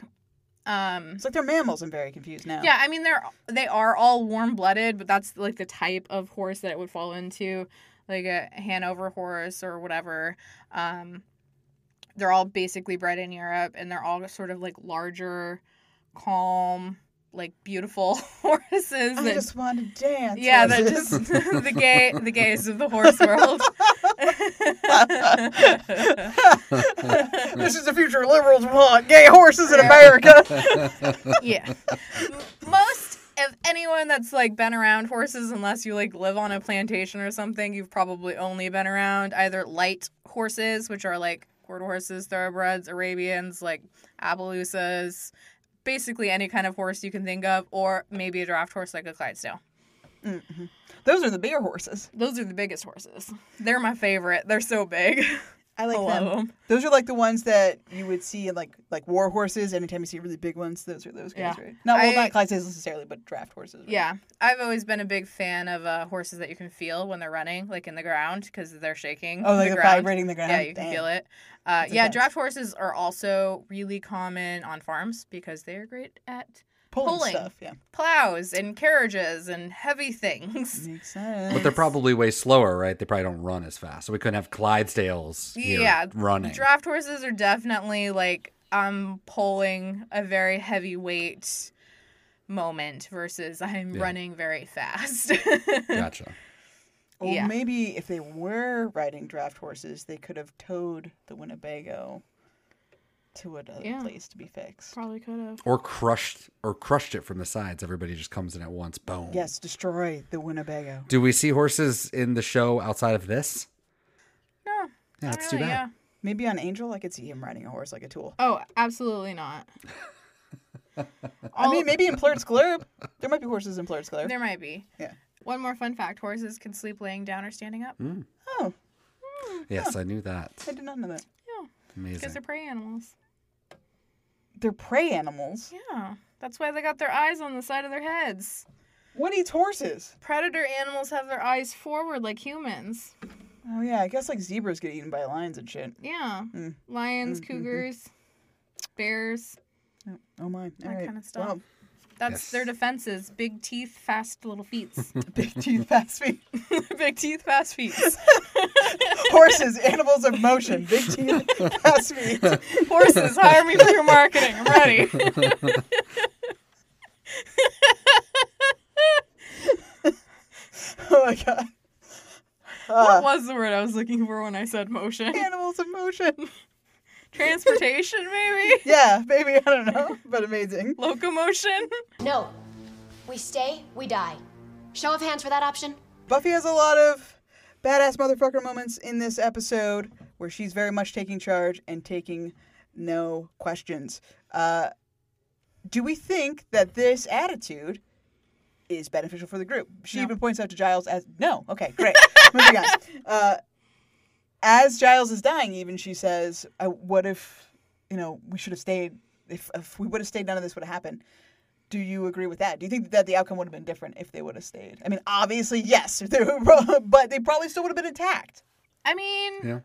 Um, It's like they're mammals. I'm very confused now. Yeah, I mean they're they are all warm blooded, but that's like the type of horse that it would fall into, like a Hanover horse or whatever. Um, they're all basically bred in Europe, and they're all sort of like larger, calm, like beautiful horses. I that- just want to dance. yeah, that just the gay the gays of the horse world. this is the future liberals want gay horses in America. yeah. Most of anyone that's like been around horses, unless you like live on a plantation or something, you've probably only been around either light horses, which are like quarter horses, thoroughbreds, Arabians, like Appaloosas, basically any kind of horse you can think of, or maybe a draft horse like a Clydesdale. hmm Those are the bigger horses. Those are the biggest horses. They're my favorite. They're so big. I like them. them. 'em. Those are like the ones that you would see in like like war horses. Anytime you see really big ones, those are those guys, Yeah. right? Not well, I- not Clydesdales necessarily, but draft horses. right? Yeah, I've always been a big fan of uh, horses that you can feel when they're running, like in the ground, because they're shaking. Oh, like the they're ground. vibrating the ground? Yeah, you Damn. can feel it. Uh, yeah, intense. draft horses are also really common on farms because they are great at Pulling pulling, stuff, yeah. plows and carriages and heavy things. Makes sense. But they're probably way slower, right? They probably don't run as fast. So we couldn't have Clydesdales here yeah, running. Draft horses are definitely like I'm pulling a very heavy weight moment versus I'm Yeah. running very fast. gotcha. Or yeah. maybe if they were riding draft horses, they could have towed the Winnebago to another Yeah. place to be fixed. Probably could have. Or crushed or crushed it from the sides. Everybody just comes in at once. Boom. Yes, destroy the Winnebago. Do we see horses in the show outside of this? No. Yeah, not that's too really, bad. yeah. Maybe on Angel, I could see him riding a horse like a tool. Oh, absolutely not. I mean, maybe in Plurt's Glurb. There might be horses in Plurt's Glurb. There might be. Yeah. One more fun fact horses can sleep laying down or standing up. Mm. Oh, Yes, I knew that. I did not know that. Amazing. Because they're prey animals. They're prey animals. Yeah. That's why they got their eyes on the side of their heads. What eats horses? Predator animals have their eyes forward like humans. Oh yeah, I guess like zebras get eaten by lions and shit. Yeah. Mm. Lions, Mhm. cougars, bears, Oh my, all that right. kind of stuff. Well, That's their defenses. Big teeth, fast little feet. big teeth, fast feet. Big teeth, fast feet. Horses, animals of motion. Big teeth, fast feet. Horses, hire me for your marketing. I'm ready. Oh my god. what Uh, was the word I was looking for when I said motion? animals of motion. Transportation, maybe? Yeah, maybe I don't know, but amazing. Locomotion? No. We stay, we die. Show of hands for that option. Buffy has a lot of badass motherfucker moments in this episode where she's very much taking charge and taking no questions. Uh, do we think that this attitude is beneficial for the group? She No. even points out to Giles as no. Okay, great. Moving on. Uh, as Giles is dying, even she says, I, "What if you know we should have stayed? If if we would have stayed, none of this would have happened." Do you agree with that? Do you think that the outcome would have been different if they would have stayed? I mean, obviously, yes, they were- but they probably still would have been attacked. I mean, Yeah.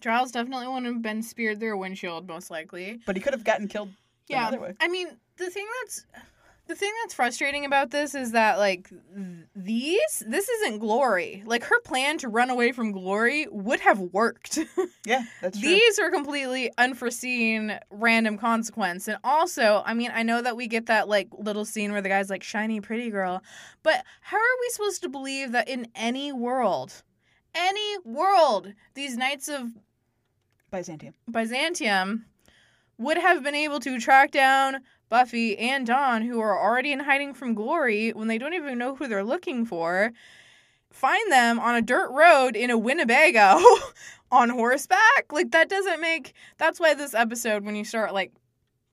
Giles definitely wouldn't have been speared through a windshield, most likely. But he could have gotten killed Yeah. another way. I mean, the thing that's the thing that's frustrating about this is that like th- these this isn't glory. Like her plan to run away from glory would have worked. Yeah, that's true. These are completely unforeseen random consequence. And also, I mean, I know that we get that like little scene where the guy's like shiny pretty girl, but how are we supposed to believe that in any world, any world, these knights of Byzantium. Byzantium would have been able to track down Buffy and Dawn, who are already in hiding from Glory when they don't even know who they're looking for, find them on a dirt road in a Winnebago on horseback? Like, that doesn't make. That's why this episode, when you start, like,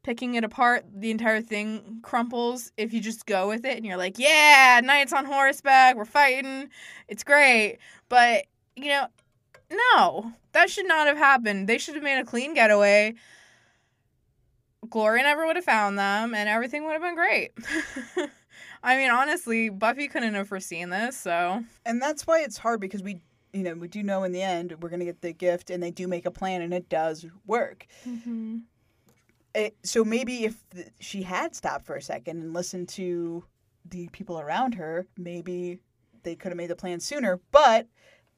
picking it apart, the entire thing crumples if you just go with it and you're like, yeah, knights on horseback, we're fighting, it's great. But, you know, no, that should not have happened. They should have made a clean getaway. Glory never would have found them, and everything would have been great. I mean, honestly, Buffy couldn't have foreseen this, so And that's why it's hard because we, you know, we do know in the end we're going to get the gift and they do make a plan and it does work. Mm-hmm. It, so maybe if she had stopped for a second and listened to the people around her, maybe they could have made the plan sooner. But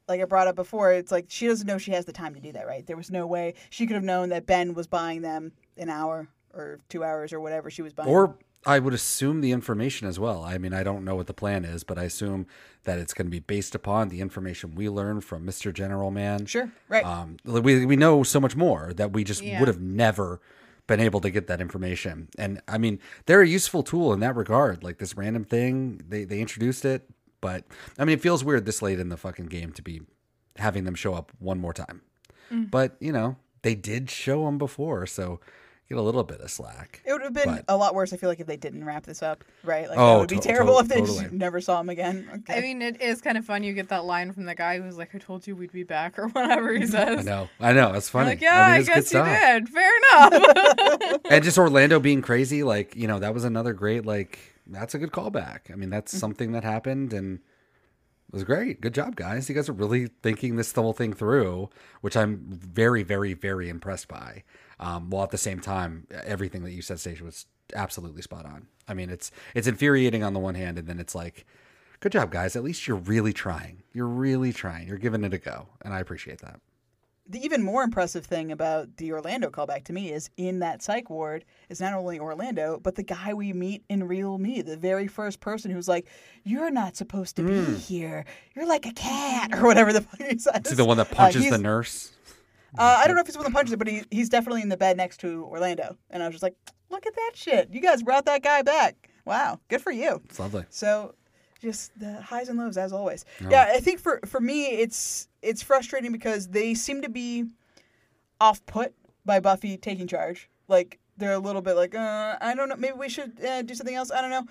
like I brought up before, it's like she doesn't know she has the time to do that, right? There was no way she could have known that Ben was buying them an hour or two hours or whatever she was buying. Or I would assume the information as well. I mean, I don't know what the plan is, but I assume that it's going to be based upon the information we learn from Mr. General Man. Sure, right. Um, we we know so much more that we just Yeah. would have never been able to get that information. And I mean, they're a useful tool in that regard. Like this random thing, they they introduced it, but I mean, it feels weird this late in the fucking game to be having them show up one more time. Mm. But you know, they did show them before, so get a little bit of slack. It would have been But- a lot worse, I feel like, if they didn't wrap this up, right? Like, Oh, that would be to- terrible to- if they just never saw him again. Okay. I mean, it is kind of fun. You get that line from the guy who's like, "I told you we'd be back," or whatever he says. I know, I know, it's You're funny. Like, yeah, I, mean, it's good guess you did. Fair enough. and just Orlando being crazy, like you know, that was another great like that's a good callback. I mean, that's Mm-hmm. something that happened and it was great. Good job, guys. You guys are really thinking this whole thing through, which I'm very, very, very impressed by. Um, while at the same time, everything that you said, Stacia, was absolutely spot on. I mean, it's it's infuriating on the one hand, and then it's like, good job, guys. At least you're really trying. You're really trying. You're giving it a go, and I appreciate that. the even more impressive thing about the Orlando callback to me is in that psych ward is not only Orlando, but the guy we meet in Real Me, the very first person who's like, "You're not supposed to be here. You're like a cat," or whatever the fuck he says. See the one that Uh, punches the nurse. Uh, I don't know if he's the one that punches it, but he, he's definitely in the bed next to Orlando. And I was just like, "Look at that shit! You guys brought that guy back. Wow, good for you." It's lovely. So, just the highs and lows as always. Yeah. Yeah, I think for for me, it's it's frustrating because they seem to be off put by Buffy taking charge. Like they're a little bit like, uh, I don't know, maybe we should uh, do something else. I don't know.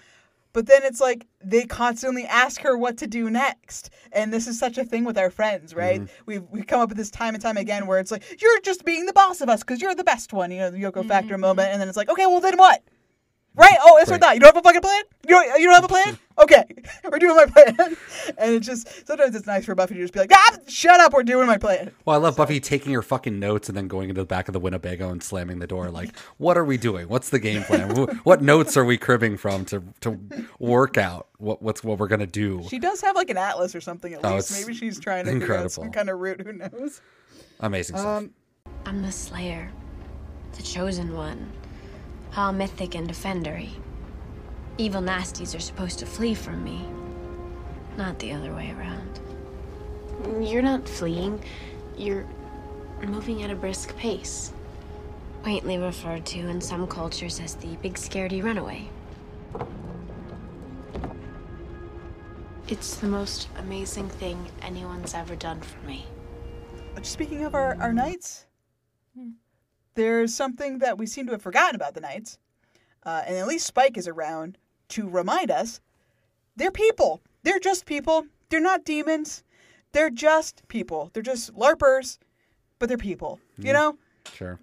But then it's like they constantly ask her what to do next, and this is such a thing with our friends, right? Mm-hmm. We've we come up with this time and time again where it's like you're just being the boss of us because you're the best one, you know, the Yoko mm-hmm, Factor mm-hmm. moment, and then it's like, okay, well then what? Right? Oh, that's what Right. I thought. You don't have a fucking plan? You don't, you don't have a plan? Okay. We're doing my plan. And it's just, sometimes it's nice for Buffy to just be like, ah, shut up. We're doing my plan. Well, I love Buffy taking her fucking notes and then going into the back of the Winnebago and slamming the door. Like, what are we doing? What's the game plan? What notes are we cribbing from to to work out what what's what we're gonna do? She does have like an atlas or something at Oh, least. Maybe she's trying to figure out some kind of route. Who knows? Amazing stuff. Um, I'm the Slayer, the chosen one, all mythic and defendery. Evil nasties are supposed to flee from me, not the other way around. You're not fleeing, you're moving at a brisk pace. Quaintly referred to in some cultures as the big scaredy runaway. It's the most amazing thing anyone's ever done for me. Speaking of our, our knights, hmm. There's something that we seem to have forgotten about the knights. Uh, and at least Spike is around to remind us they're people. They're just people. They're not demons. They're just people. They're just LARPers, but they're people. You Mm. know? Sure.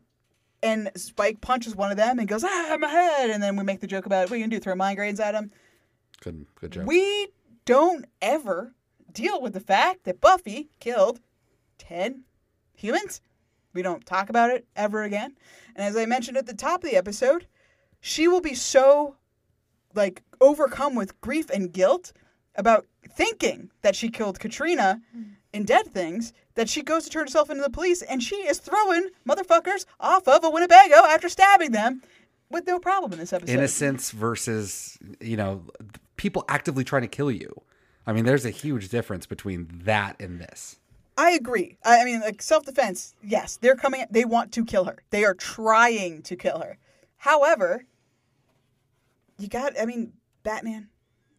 And Spike punches one of them and goes, ah, my head. And then we make the joke about, what are you going to do? Throw mind grades at him? Good good job. We don't ever deal with the fact that Buffy killed 10 humans. We don't talk about it ever again. And as I mentioned at the top of the episode, she will be so like overcome with grief and guilt about thinking that she killed Katrina in Dead Things that she goes to turn herself into the police and she is throwing motherfuckers off of a Winnebago after stabbing them with no problem in this episode. Innocence versus you know people actively trying to kill you. I mean, there's a huge difference between that and this. I agree. I I mean, like self defense. Yes, they're coming. They want to kill her. They are trying to kill her. However, you got. I mean, Batman,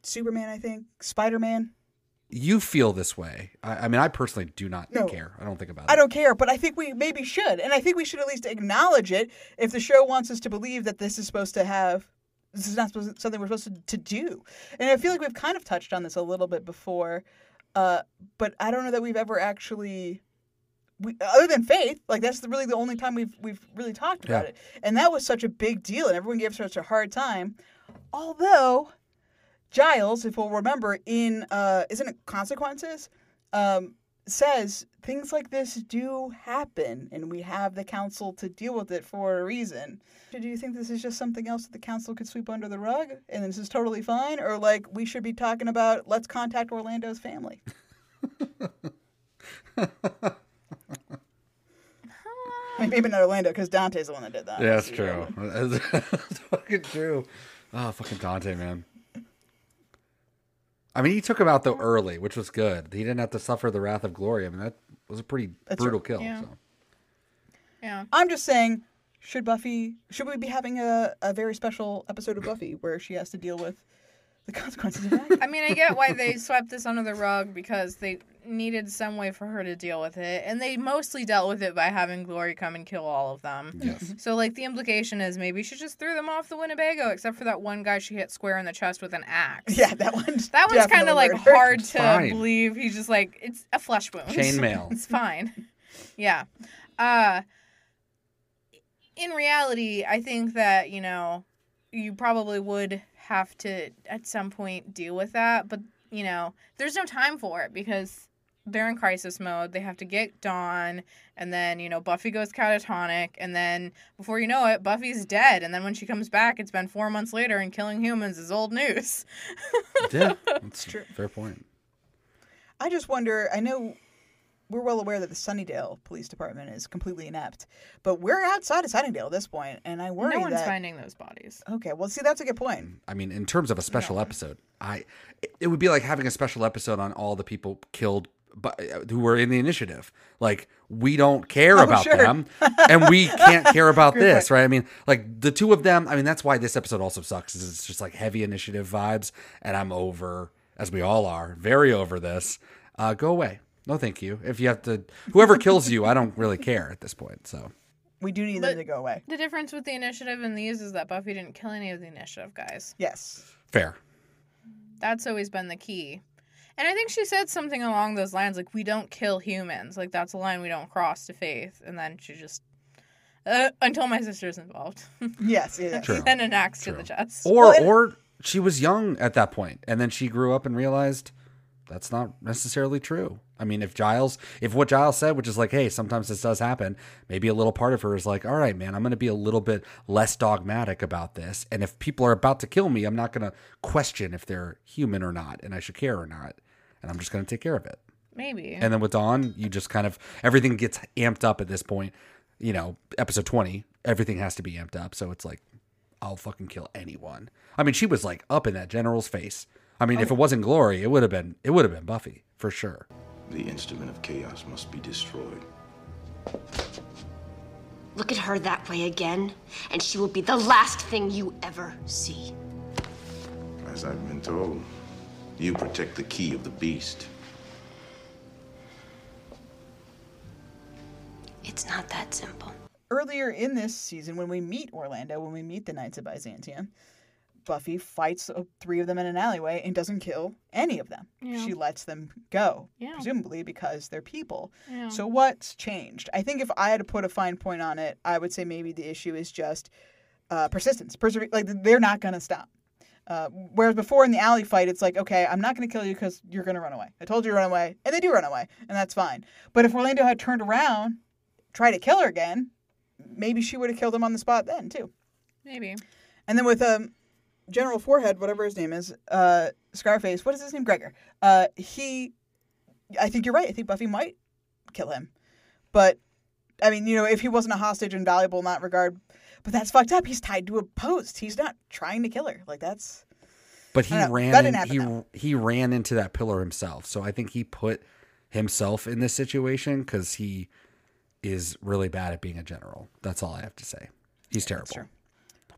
Superman. I think Spider Man. You feel this way. I, I mean, I personally do not No. care. I don't think about it. I don't care, but I think we maybe should, and I think we should at least acknowledge it if the show wants us to believe that this is supposed to have. This is not supposed something we're supposed to, to do, and I feel like we've kind of touched on this a little bit before, uh, but I don't know that we've ever actually. We, other than Faith, like that's the, really the only time we've we've really talked about Yeah. it, and that was such a big deal, and everyone gave such a hard time. Although Giles, if we'll remember, in uh, isn't it Consequences, um, says things like this do happen, and we have the council to deal with it for a reason. Do you think this is just something else that the council could sweep under the rug, and this is totally fine, or like we should be talking about let's contact Orlando's family? I mean, maybe not Orlando because Dante's the one that did that. Yeah, that's true. That's fucking true. Oh, fucking Dante, man. I mean, he took him out though early, which was good. He didn't have to suffer the wrath of glory. I mean, that was a pretty That's brutal true. kill. Yeah. So. Yeah. I'm just saying, should Buffy, should we be having a, a very special episode of Buffy where she has to deal with the consequences of that? I mean, I get why they swept this under the rug because they needed some way for her to deal with it, and they mostly dealt with it by having Glory come and kill all of them. Yes. So, like, the implication is maybe she just threw them off the Winnebago, except for that one guy she hit square in the chest with an axe. yeah, that one. That one's kind of like hard to fine. believe. He's just like it's a flesh wound. Chainmail. it's fine. Yeah. Uh in reality, I think that, you know, you probably would have to at some point deal with that, but you know, there's no time for it because they're in crisis mode. They have to get Dawn, and then you know Buffy goes catatonic, and then before you know it, Buffy's dead. And then when she comes back, it's been four months later, and killing humans is old news. Yeah, that's true. Fair point. I just wonder. I know we're well aware that the Sunnydale Police Department is completely inept, but we're outside of Sunnydale at this point, and I worry no one's that. finding those bodies. Okay, well, see, that's a good point. I mean, in terms of a special episode, I it- it would be like having a special episode on all the people killed but who were in the initiative. Like we don't care Oh, about sure. them, and we can't care about this, point. right? I mean, like the two of them. I mean, that's why this episode also sucks. Is it's just like heavy initiative vibes, and I'm over, as we all are, very over this. Uh, go away. No, thank you. If you have to, whoever kills you, I don't really care at this point. So We do need them to go away. The difference with the initiative and these is that Buffy didn't kill any of the initiative guys. Yes. fair. That's always been the key. And I think she said something along those lines like, we don't kill humans. Like, that's a line we don't cross to faith. And then she just. Uh, until my sister's involved. Yes, yeah. True. then an axe to the chest. Or or she was young at that point, and then she grew up and realized that's not necessarily true. I mean, if Giles, if what Giles said, which is like, hey, sometimes this does happen, maybe a little part of her is like, all right, man, I'm going to be a little bit less dogmatic about this. And if people are about to kill me, I'm not going to question if they're human or not, and I should care or not. And I'm just going to take care of it. Maybe. And then with Dawn, you just kind of, everything gets amped up at this point. You know, episode 20, everything has to be amped up. So it's like, I'll fucking kill anyone. I mean, she was like up in that general's face. I mean, if it wasn't Glory, it would have been it would have been Buffy for sure. The instrument of chaos must be destroyed. Look at her that way again, and she will be the last thing you ever see. As I've been told, you protect the key of the beast. It's not that simple. Earlier in this season, when we meet Orlando, when we meet the Knights of Byzantium, Buffy fights three of them in an alleyway and doesn't kill any of them. Yeah. She lets them go, Yeah. presumably because they're people. Yeah. So what's changed? I think if I had to put a fine point on it, I would say maybe the issue is just uh, persistence. Persever- like they're not going to stop. Uh, whereas before in the alley fight, it's like, okay, I'm not going to kill you because you're going to run away. I told you to run away, and they do run away, and that's fine. But if Orlando had turned around, tried to kill her again, maybe she would have killed him on the spot then too. Maybe. And then with um, General Forehead, whatever his name is, uh, Scarface, what is his name? Gregor. Uh, he, I think you're right. I think Buffy might kill him, but I mean, you know, if he wasn't a hostage and valuable in that regard, but that's fucked up. He's tied to a post. He's not trying to kill her. Like that's. But he I don't know. ran That in, he he ran into that pillar himself. So I think he put himself in this situation cuz he is really bad at being a general. That's all I have to say. He's terrible.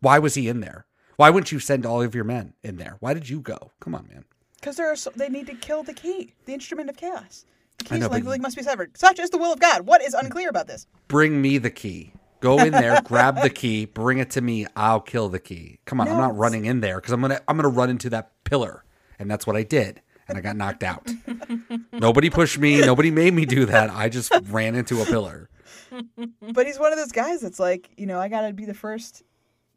Why was he in there? Why wouldn't you send all of your men in there? Why did you go? Come on, man. Because there are so, they need to kill the key, the instrument of chaos. The I key's know, link, link must be severed. Such is the will of God. What is unclear about this? Bring me the key. Go in there, grab the key, bring it to me. I'll kill the key. Come on, I'm not running in there because I'm gonna I'm gonna run into that pillar, and that's what I did, and I got knocked out. nobody pushed me. Nobody made me do that. I just ran into a pillar. But he's one of those guys that's like, you know, I got to be the first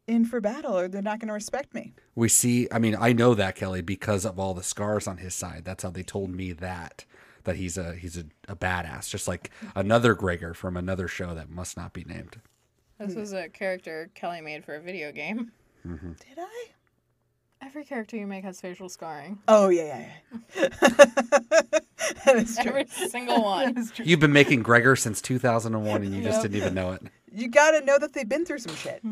in for battle or they're not going to respect me. We see. I mean, I know that Kelly because of all the scars on his side. That's how they told me that that he's a he's a, a badass, just like another Gregor from another show that must not be named. This was a character Kelly made for a video game. Mm-hmm. Did I? Every character you make has facial scarring. Oh, yeah, yeah, yeah. that is true. Every single one. You've been making Gregor since 2001, and you just Yep. didn't even know it. You got to know that they've been through some shit.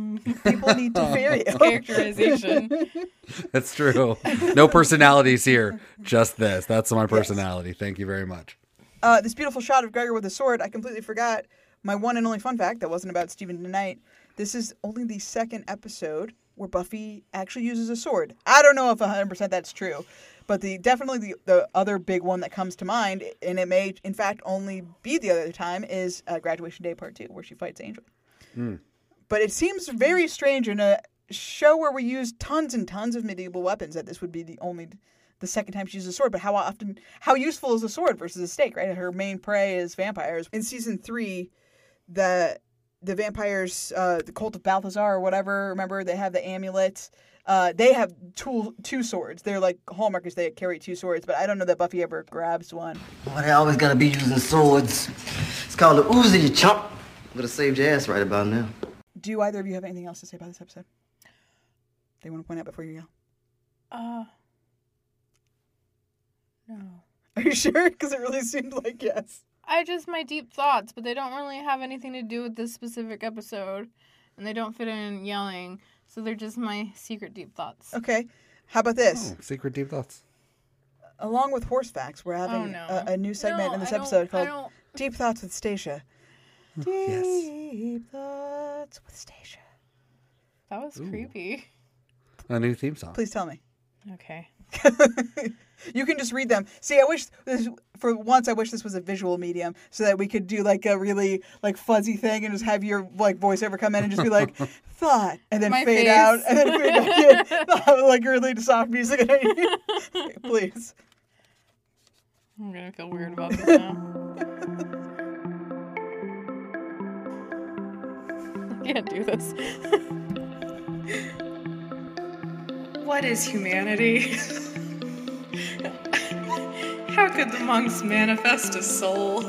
People need to fear you. Characterization. That's true. No personalities here, just this. That's my personality. Thank you very much. Uh, this beautiful shot of Gregor with a sword, I completely forgot my one and only fun fact that wasn't about Steven DeKnight. This is only the second episode where Buffy actually uses a sword. I don't know if 100% that's true, but the definitely the, the other big one that comes to mind, and it may in fact only be the other time, is uh, Graduation Day Part 2, where she fights Angel. But it seems very strange in a show where we use tons and tons of medieval weapons that this would be the only the second time she uses a sword. But how often, how useful is a sword versus a stake? Right, her main prey is vampires. In season three, the the vampires, uh, the cult of Balthazar or whatever. Remember, they have the amulet. Uh, they have two two swords. They're like hallmarkers. They carry two swords, but I don't know that Buffy ever grabs one. Why they always gotta be using swords? It's called a Uzi, you chump. Would have saved your ass right about now. Do either of you have anything else to say about this episode? They want to point out before you yell. Uh, no. Are you sure? Because it really seemed like yes. I just my deep thoughts, but they don't really have anything to do with this specific episode, and they don't fit in yelling. So they're just my secret deep thoughts. Okay. How about this? Oh, secret deep thoughts. Along with horse facts, we're having Oh, no. a, a new segment No, in this I don't- episode I called don't- Deep Thoughts with Stacia. Hmm, yes. Deep Thoughts with Stacia. That was Ooh. creepy. A new theme song. Please tell me. Okay. You can just read them. See, I wish this for once. I wish this was a visual medium so that we could do like a really like fuzzy thing and just have your like voiceover come in and just be like thought and then My fade face. out and then fade back in like really soft music. Please. I'm gonna feel weird about this now. can't do this. what is humanity? How could the monks manifest a soul?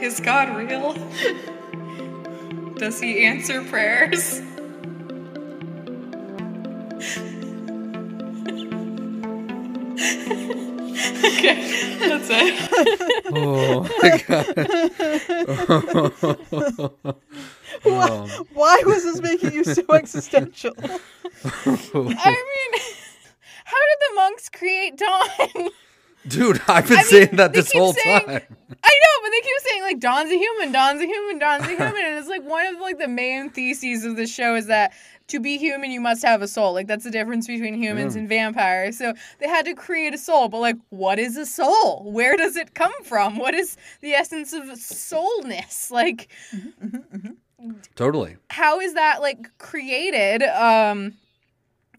Is God real? Does he answer prayers? okay, that's it. Oh my god. Why, why was this making you so um. existential? I mean, how did the monks create dawn? Dude, I've been I mean, saying that this whole saying- time. I know, but they keep saying like Dawn's a human, Dawn's a human, Dawn's a human, and it's like one of like the main theses of the show is that to be human you must have a soul. Like that's the difference between humans Yeah. and vampires. So they had to create a soul, but like what is a soul? Where does it come from? What is the essence of soulness? Like mm-hmm, mm-hmm, mm-hmm. Totally. how is that like created um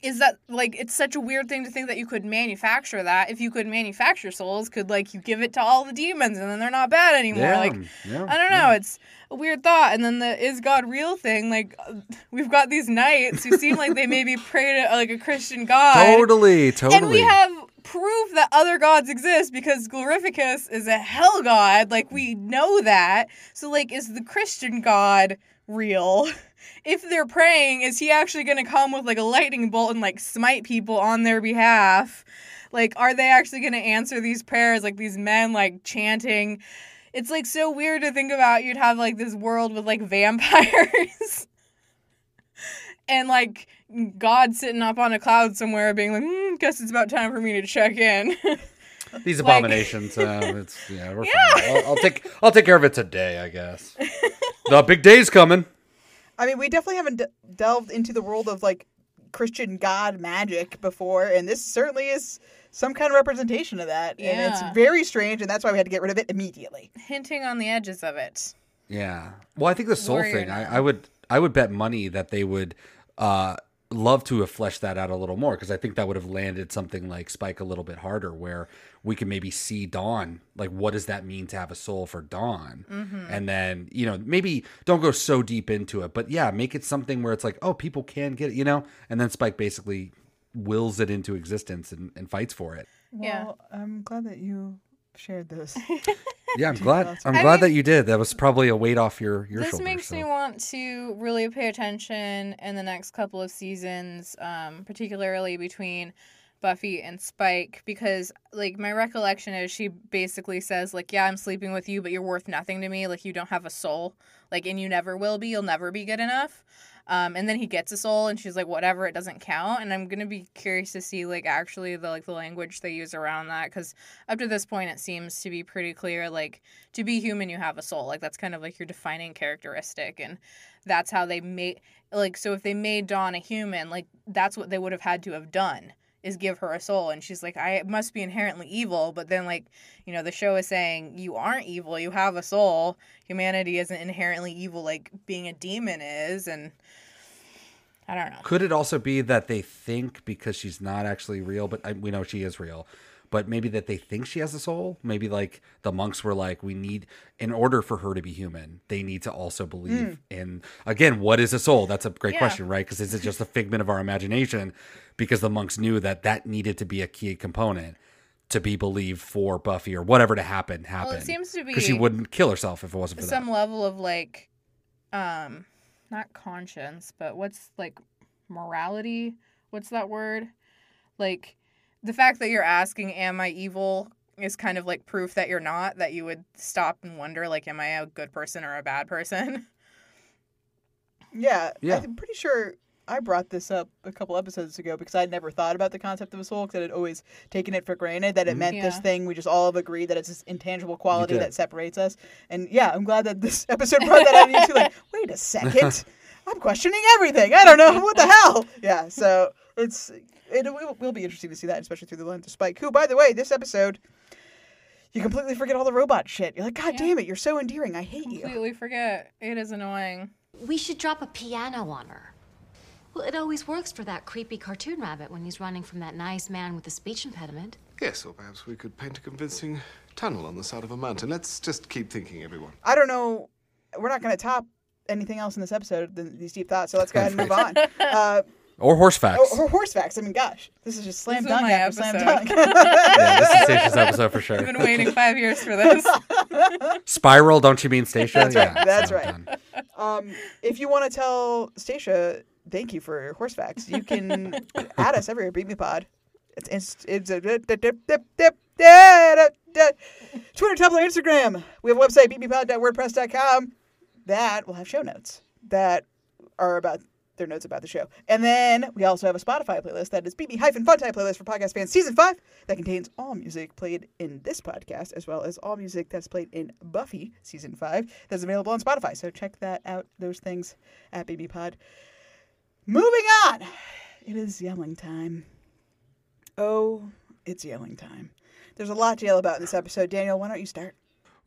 is that like it's such a weird thing to think that you could manufacture that if you could manufacture souls could like you give it to all the demons and then they're not bad anymore Yeah, like yeah, i don't know it's a weird thought and then the is god real thing like uh, we've got these knights who seem like they maybe pray to like a christian god Totally, totally. and we have proof that other gods exist because Glorificus is a hell god. Like, we know that. So, like, is the Christian god real? If they're praying, is he actually going to come with, like, a lightning bolt and, like, smite people on their behalf? Like, are they actually going to answer these prayers? Like, these men, like, chanting. It's, like, so weird to think about. You'd have, like, this world with, like, vampires. and like God sitting up on a cloud somewhere, being like, mm, "Guess it's about time for me to check in." These Like- abominations. um, it's yeah, we're fine. I'll, I'll take I'll take care of it today, I guess. the big day's coming. I mean, we definitely haven't d- delved into the world of like Christian God magic before, and this certainly is some kind of representation of that. And Yeah. it's very strange, and that's why we had to get rid of it immediately. Hinting on the edges of it. Yeah. Well, I think the soul Warrior thing. I. I would I would bet money that they would uh, love to have fleshed that out a little more because I think that would have landed something like Spike a little bit harder, where we can maybe see Dawn. Like, what does that mean to have a soul for Dawn? Mhm. And then you know maybe don't go so deep into it, but yeah, make it something where it's like, oh, people can get it, you know. And then Spike basically wills it into existence and, and fights for it. Yeah. I'm glad that you shared this. Yeah, I'm glad. I'm I glad mean- that you did. That was probably a weight off your your this shoulders. makes so. me want to really pay attention in the next couple of seasons, um, particularly between Buffy and Spike, because like my recollection is she basically says like, "Yeah, I'm sleeping with you, but you're worth nothing to me. Like you don't have a soul, like, and you never will be. You'll never be good enough." Um, and then he gets a soul, and she's like, "Whatever, it doesn't count." And I'm gonna be curious to see like actually the like the language they use around that, because up to this point it seems to be pretty clear. Like to be human, you have a soul. Like that's kind of like your defining characteristic, and that's how they made like so if they made Dawn a human, like that's what they would have had to have done is give her a soul and she's like I must be inherently evil but then like you know the show is saying you aren't evil you have a soul. Humanity isn't inherently evil like being a demon is and I don't know. Could it also be that they think because she's not actually real, but I, we know she is real, but maybe that they think she has a soul? Maybe like the monks were like, we need, in order for her to be human, they need to also believe in, again, what is a soul? That's a great Yeah. question, right? Because is it just a figment of our imagination? Because the monks knew that that needed to be a key component to be believed for Buffy or whatever to happen, happen. seems to be Because she wouldn't kill herself if it wasn't for some that. level of like um not conscience but what's like morality what's that word like the fact that you're asking am i evil is kind of like proof that you're not that you would stop and wonder like am i a good person or a bad person Yeah, Yeah. I'm pretty sure I brought this up a couple episodes ago because I'd never thought about the concept of a soul because I had always taken it for granted that it mm-hmm. meant this thing we just all have agreed that it's this intangible quality that separates us. And yeah, I'm glad that this episode brought that out. And you two like, wait a second, I'm questioning everything. I don't know what the hell. Yeah, so it's it will, will be interesting to see that, especially through the lens of Spike. Who, by the way, this episode. You completely forget all the robot shit. You're like, God damn it, you're so endearing. I hate you. completely forget it is annoying We should drop a piano on her. Well, it always works for that creepy cartoon rabbit when he's running from that nice man with the speech impediment. Yes, or perhaps we could paint a convincing tunnel on the side of a mountain. Let's just keep thinking, everyone. I don't know. We're not going to top anything else in this episode than these deep thoughts. So let's go ahead and move on. Uh, Or horse facts. or, or horse facts. I mean, gosh, this is just slam This dunk my after slam episode. dunk. yeah, this is Stacia's episode for sure. I've been waiting five years for this. Spiral, don't you mean Stacia? That's right. Yeah, That's so right. Um, if you want to tell Stacia thank you for horse facts, you can add us everywhere. Beep Me Pod. It's it's, it's a, dip, dip, dip, dip, dip, da, da, da. Twitter, Tumblr, Instagram. We have a website beepmepod.wordpress.com that will have show notes that are about their notes about the show. And then we also have a Spotify playlist that is Beep Me hyphen fun playlist for podcast fans season five that contains all music played in this podcast as well as all music that's played in Buffy season five that's available on Spotify. So check that out, those things at Beep Me Pod. Moving on. It is yelling time. Oh, it's yelling time. There's a lot to yell about in this episode. Daniel, why don't you start?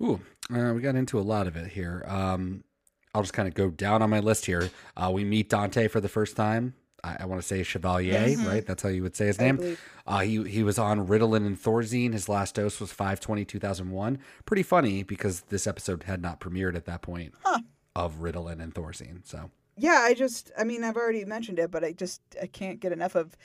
Ooh, uh, we got into a lot of it here. Um, I'll just kind of go down on my list here. Uh, we meet Dante for the first time. I, I want to say Chevalier, Yes. right? That's how you would say his I name. Uh, he he was on Ritalin and Thorazine. His last dose was 5-20-2001. Pretty funny because this episode had not premiered at that point Huh. of Ritalin and Thorazine. So Yeah, I just I mean I've already mentioned it, but I just I can't get enough of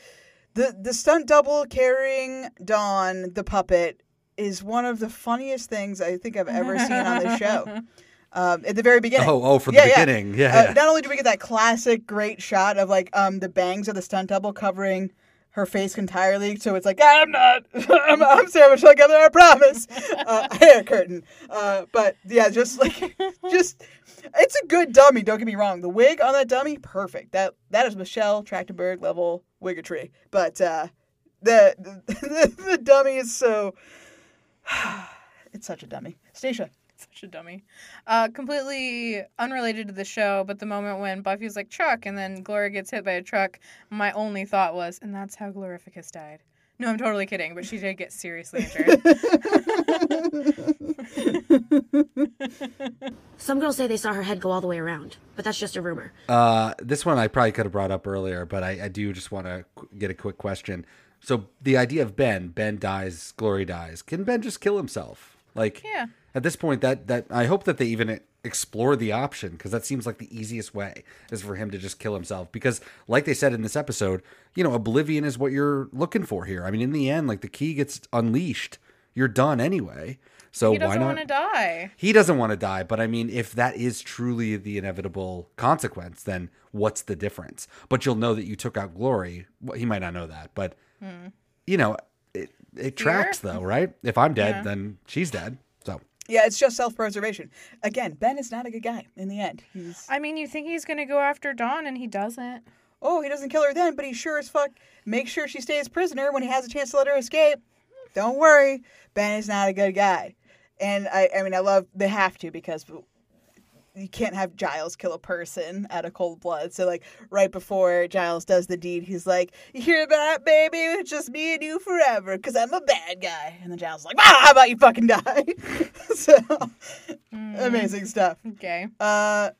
the the stunt double carrying Dawn the puppet is one of the funniest things I think I've ever seen on the show. Um, at the very beginning. Oh, oh, from the Yeah, beginning. Yeah, Uh, yeah. Not only do we get that classic great shot of like um the bangs of the stunt double covering her face entirely, so it's like I'm not, I'm, I'm Sarah Michelle Gellar, I promise. Uh, hair curtain, uh, but yeah, just like, just it's a good dummy. Don't get me wrong. The wig on that dummy, perfect. That that is Michelle Trachtenberg level wiggatry. But uh, the, the the dummy is so, it's such a dummy. Stacia. Such a dummy. Uh, completely unrelated to the show, but the moment when Buffy's like, truck, and then Gloria gets hit by a truck, my only thought was, and that's how Glorificus died. No, I'm totally kidding, but she did get seriously injured. Some girls say they saw her head go all the way around, but that's just a rumor. Uh, this one I probably could have brought up earlier, but I, I do just want to get a quick question. So the idea of Ben, Ben dies, Glory dies. Can Ben just kill himself? Like, Yeah. At this point, that that I hope that they even explore the option because that seems like the easiest way is for him to just kill himself. Because, like they said in this episode, you know, oblivion is what you're looking for here. I mean, in the end, like the key gets unleashed, you're done anyway. So he why doesn't not? want to die. He doesn't want to die, but I mean, if that is truly the inevitable consequence, then what's the difference? But you'll know that you took out glory. Well, he might not know that, but Hmm. you know, it, it tracks though, right? If I'm dead, Yeah. then she's dead. Yeah, it's just self preservation. Again, Ben is not a good guy in the end. He's I mean, you think he's going to go after Dawn, and he doesn't. oh, he doesn't kill her then, but he sure as fuck makes sure she stays prisoner when he has a chance to let her escape. Don't worry, Ben is not a good guy. And I, I mean, I love they have to because you can't have Giles kill a person out of cold blood. So like right before Giles does the deed, he's like, "You hear that, baby? It's just me and you forever, cause I'm a bad guy." And then Giles is like, "Ah, how about you fucking die?" so amazing stuff. Okay. Uh,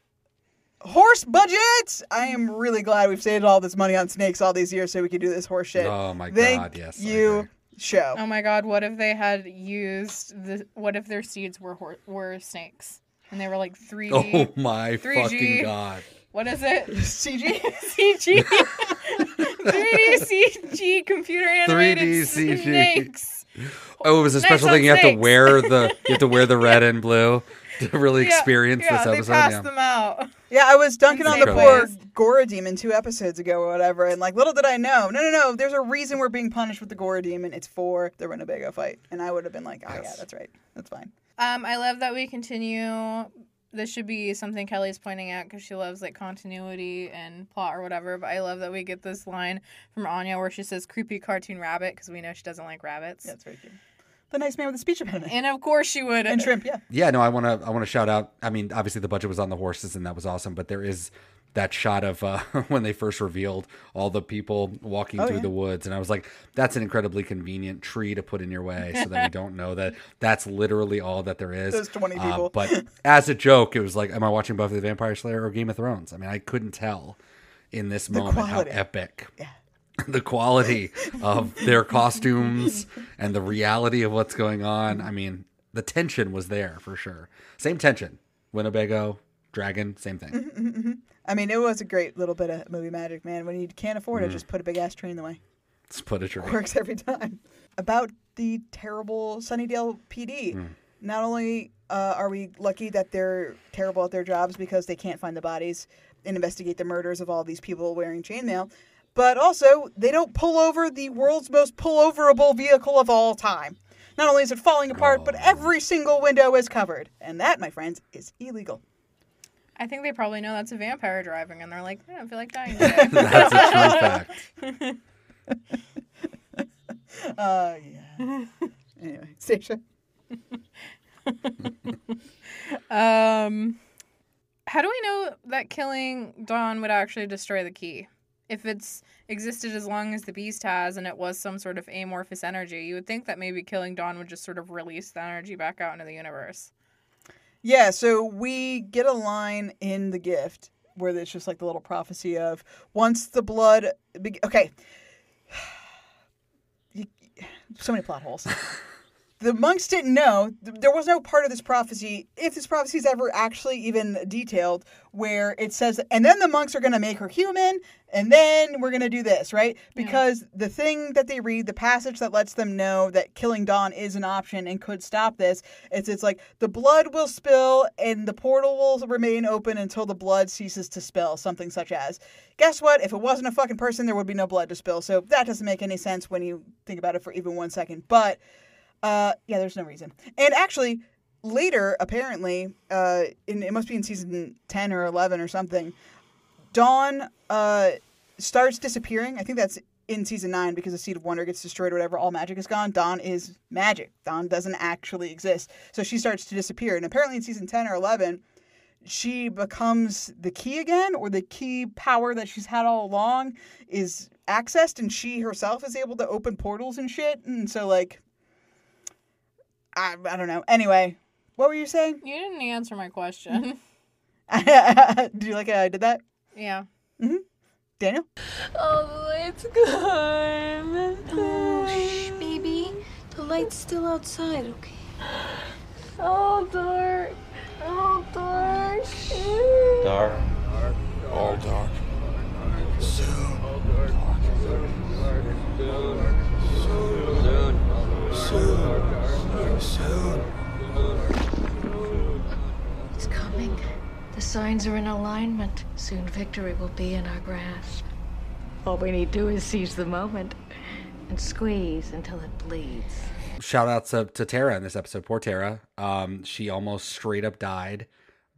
horse budget. I am really glad we've saved all this money on snakes all these years so we could do this horse shit. Oh my Thank God, yes, you, show. Oh my god, what if they had used the what if their seeds were hor- were snakes and they were like 3D Oh my 3G fucking god. What is it? CG CG 3D CG computer animated 3D CG. snakes. Oh, it was a Snakes special on thing. You have to snakes. wear the you have to wear the red and blue to really Yeah, experience yeah, this they episode. passed Yeah. them out. Yeah, I was dunking on the Insane poor ways. Ghora demon two episodes ago or whatever, and like little did I know. No, no, no. There's a reason we're being punished with the Ghora demon. It's for the Winnebago fight, and I would have been like, oh yeah, that's right, that's fine. Um, I love that we continue. This should be something Kelly's pointing out because she loves like continuity and plot or whatever. But I love that we get this line from Anya where she says "creepy cartoon rabbit" because we know she doesn't like rabbits. That's very cute. The nice man with the speech impediment And of course she would. and shrimp. Yeah, Yeah, no, I want to I want to shout out. I mean, obviously the budget was on the horses and that was awesome, but there is that shot of uh, when they first revealed all the people walking Oh, through yeah. the woods, and I was like, that's an incredibly convenient tree to put in your way so that we don't know that that's literally all that there is. Those 20 Uh, people. but as a joke, it was like, am I watching Buffy the Vampire Slayer or Game of Thrones? I mean, I couldn't tell in this moment quality. how epic. the quality of their costumes and the reality of what's going on. I mean, the tension was there for sure. Same tension. Winnebago, dragon, same thing. Mhm, mhm. I mean, it was a great little bit of movie magic, man. When you can't afford it, Mhm. just put a big ass tree in the way. Let's put it right. Works every time. About the terrible Sunnydale PD. Mm. Not only uh, are we lucky that they're terrible at their jobs because they can't find the bodies and investigate the murders of all these people wearing chainmail, but also they don't pull over the world's most pulloverable vehicle of all time. Not only is it falling apart, but every single window is covered. And that, my friends, is illegal. I think they probably know that's a vampire driving, and they're like, I don't feel like dying today. That's a true fact. Uh, yeah. anyway, Stacia. um, how do we know that killing Dawn would actually destroy the key? If it's existed as long as the beast has and it was some sort of amorphous energy, you would think that maybe killing Dawn would just sort of release the energy back out into the universe. Yeah, so we get a line in the gift where it's just like the little prophecy of once the blood. Be- okay. So many plot holes. the monks didn't know. There was no part of this prophecy, if this prophecy is ever actually even detailed, where it says, and then the monks are going to make her human, and then we're going to do this, right? Because the thing that they read, the passage that lets them know that killing Dawn is an option and could stop this, it's, it's like the blood will spill and the portal will remain open until the blood ceases to spill, something such as. Guess what? If it wasn't a fucking person, there would be no blood to spill. So that doesn't make any sense when you think about it for even one second. But uh, yeah, there's no reason. And actually, later, apparently, uh, in, it must be in season 10 or 11 or something, Dawn uh, starts disappearing. I think that's in season 9 because the Seed of Wonder gets destroyed or whatever. All magic is gone. Dawn is magic. Dawn doesn't actually exist. So she starts to disappear. And apparently, in season 10 or 11, she becomes the key again, or the key power that she's had all along is accessed, and she herself is able to open portals and shit. And so, like, I, I don't know. Anyway, what were you saying? You didn't answer my question. Do you like how I did that? yeah. Mm-hmm. Daniel? Oh, the light's gone. Oh, shh, baby. The light's still outside, okay? Oh, dark. Oh, dark. Dark. All dark. Soon. Soon. Soon. It's coming. The signs are in alignment. Soon victory will be in our grasp. All we need to do is seize the moment and squeeze until it bleeds. Shout out to, to Tara in this episode. Poor Tara. Um, she almost straight up died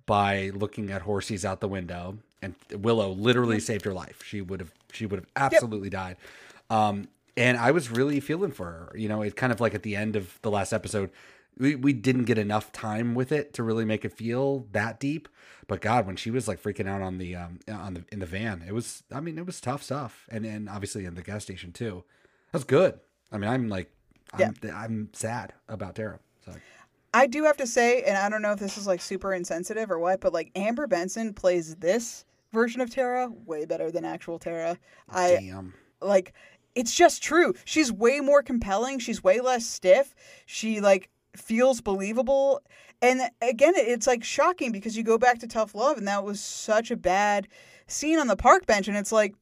by looking at horses out the window, and Willow literally saved her life. She would have she would have absolutely died. Um, and I was really feeling for her. You know, it kind of like at the end of the last episode, we, we didn't get enough time with it to really make it feel that deep. But God, when she was like freaking out on the um on the in the van, it was I mean it was tough stuff, and and obviously in the gas station too. That's good. I mean I'm like I'm, I'm sad about Tara. So I do have to say, and I don't know if this is like super insensitive or what, but like Amber Benson plays this version of Tara way better than actual Tara. I Damn. like it's just true. She's way more compelling. She's way less stiff. She like feels believable. And again, it's like shocking because you go back to Tough Love and that was such a bad scene on the park bench and it's like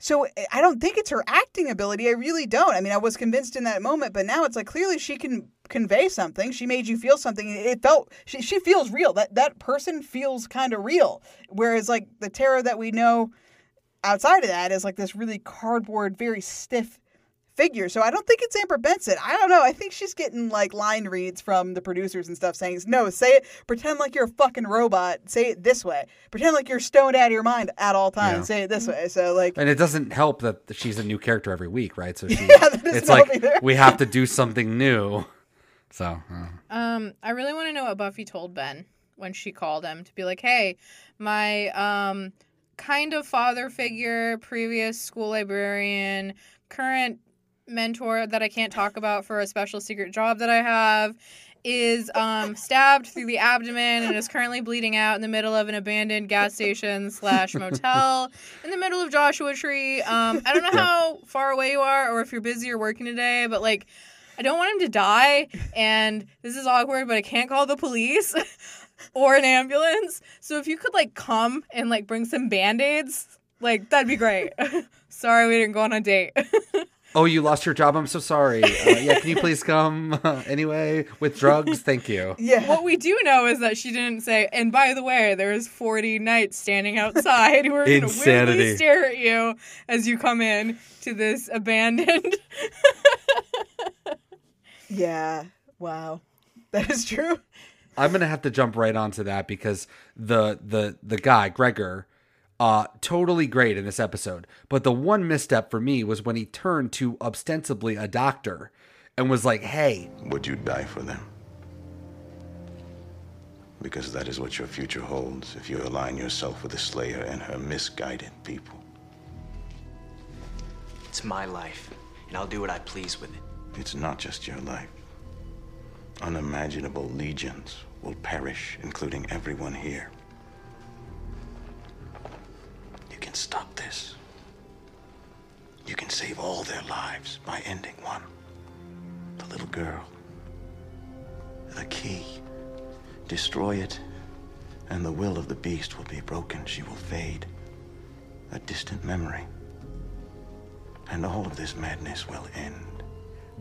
so eh, I don't think it's her acting ability. I really don't. I mean, I was convinced in that moment, but now it's like clearly she can convey something. She made you feel something. It felt she she feels real. That that person feels kind of real. Whereas like the Tara that we know outside of that is like this really cardboard, very stiff figure. So I don't think it's Amber Benson. I don't know. I think she's getting like line reads from the producers and stuff saying, "No, say it. Pretend like you're a fucking robot. Say it this way. Pretend like you're stoned out of your mind at all times. Yeah. Say it this way." So like and it doesn't help that she's a new character every week, right? So she, that doesn't it's like either. we have to do something new. So uh, Um, I really want to know what Buffy told Ben when she called him to be like, "Hey, my um kind of father figure, previous school librarian, current mentor that I can't talk about for a special secret job that I have." Is um stabbed through the abdomen and is currently bleeding out in the middle of an abandoned gas station slash motel in the middle of Joshua Tree. Um, I don't know how far away you are or if you're busy or working today, but like I don't want him to die, and this is awkward, but I can't call the police. or an ambulance. So if you could like come and like bring some band-aids, like that'd be great. Sorry we didn't go on a date. Oh, you lost your job. I'm so sorry. Uh, yeah, can you please come anyway with drugs? Thank you. Yeah. What we do know is that she didn't say, and by the way, there's 40 knights standing outside who are going to weirdly stare at you as you come in to this abandoned. Yeah. Wow. That is true. I'm gonna have to jump right onto that because the the the guy Gregor, uh, totally great in this episode. But the one misstep for me was when he turned to ostensibly a doctor and was like, "Hey, Would you die for them? Because that is what your future holds if you align yourself with the Slayer and her misguided people. It's my life, and I'll do what I please with it. It's not just your life. Unimaginable legions will perish, including everyone here. You can stop this. You can save all their lives by ending one. The little girl. The key. Destroy it, and the will of the beast will be broken. She will fade. A distant memory. And all of this madness will end.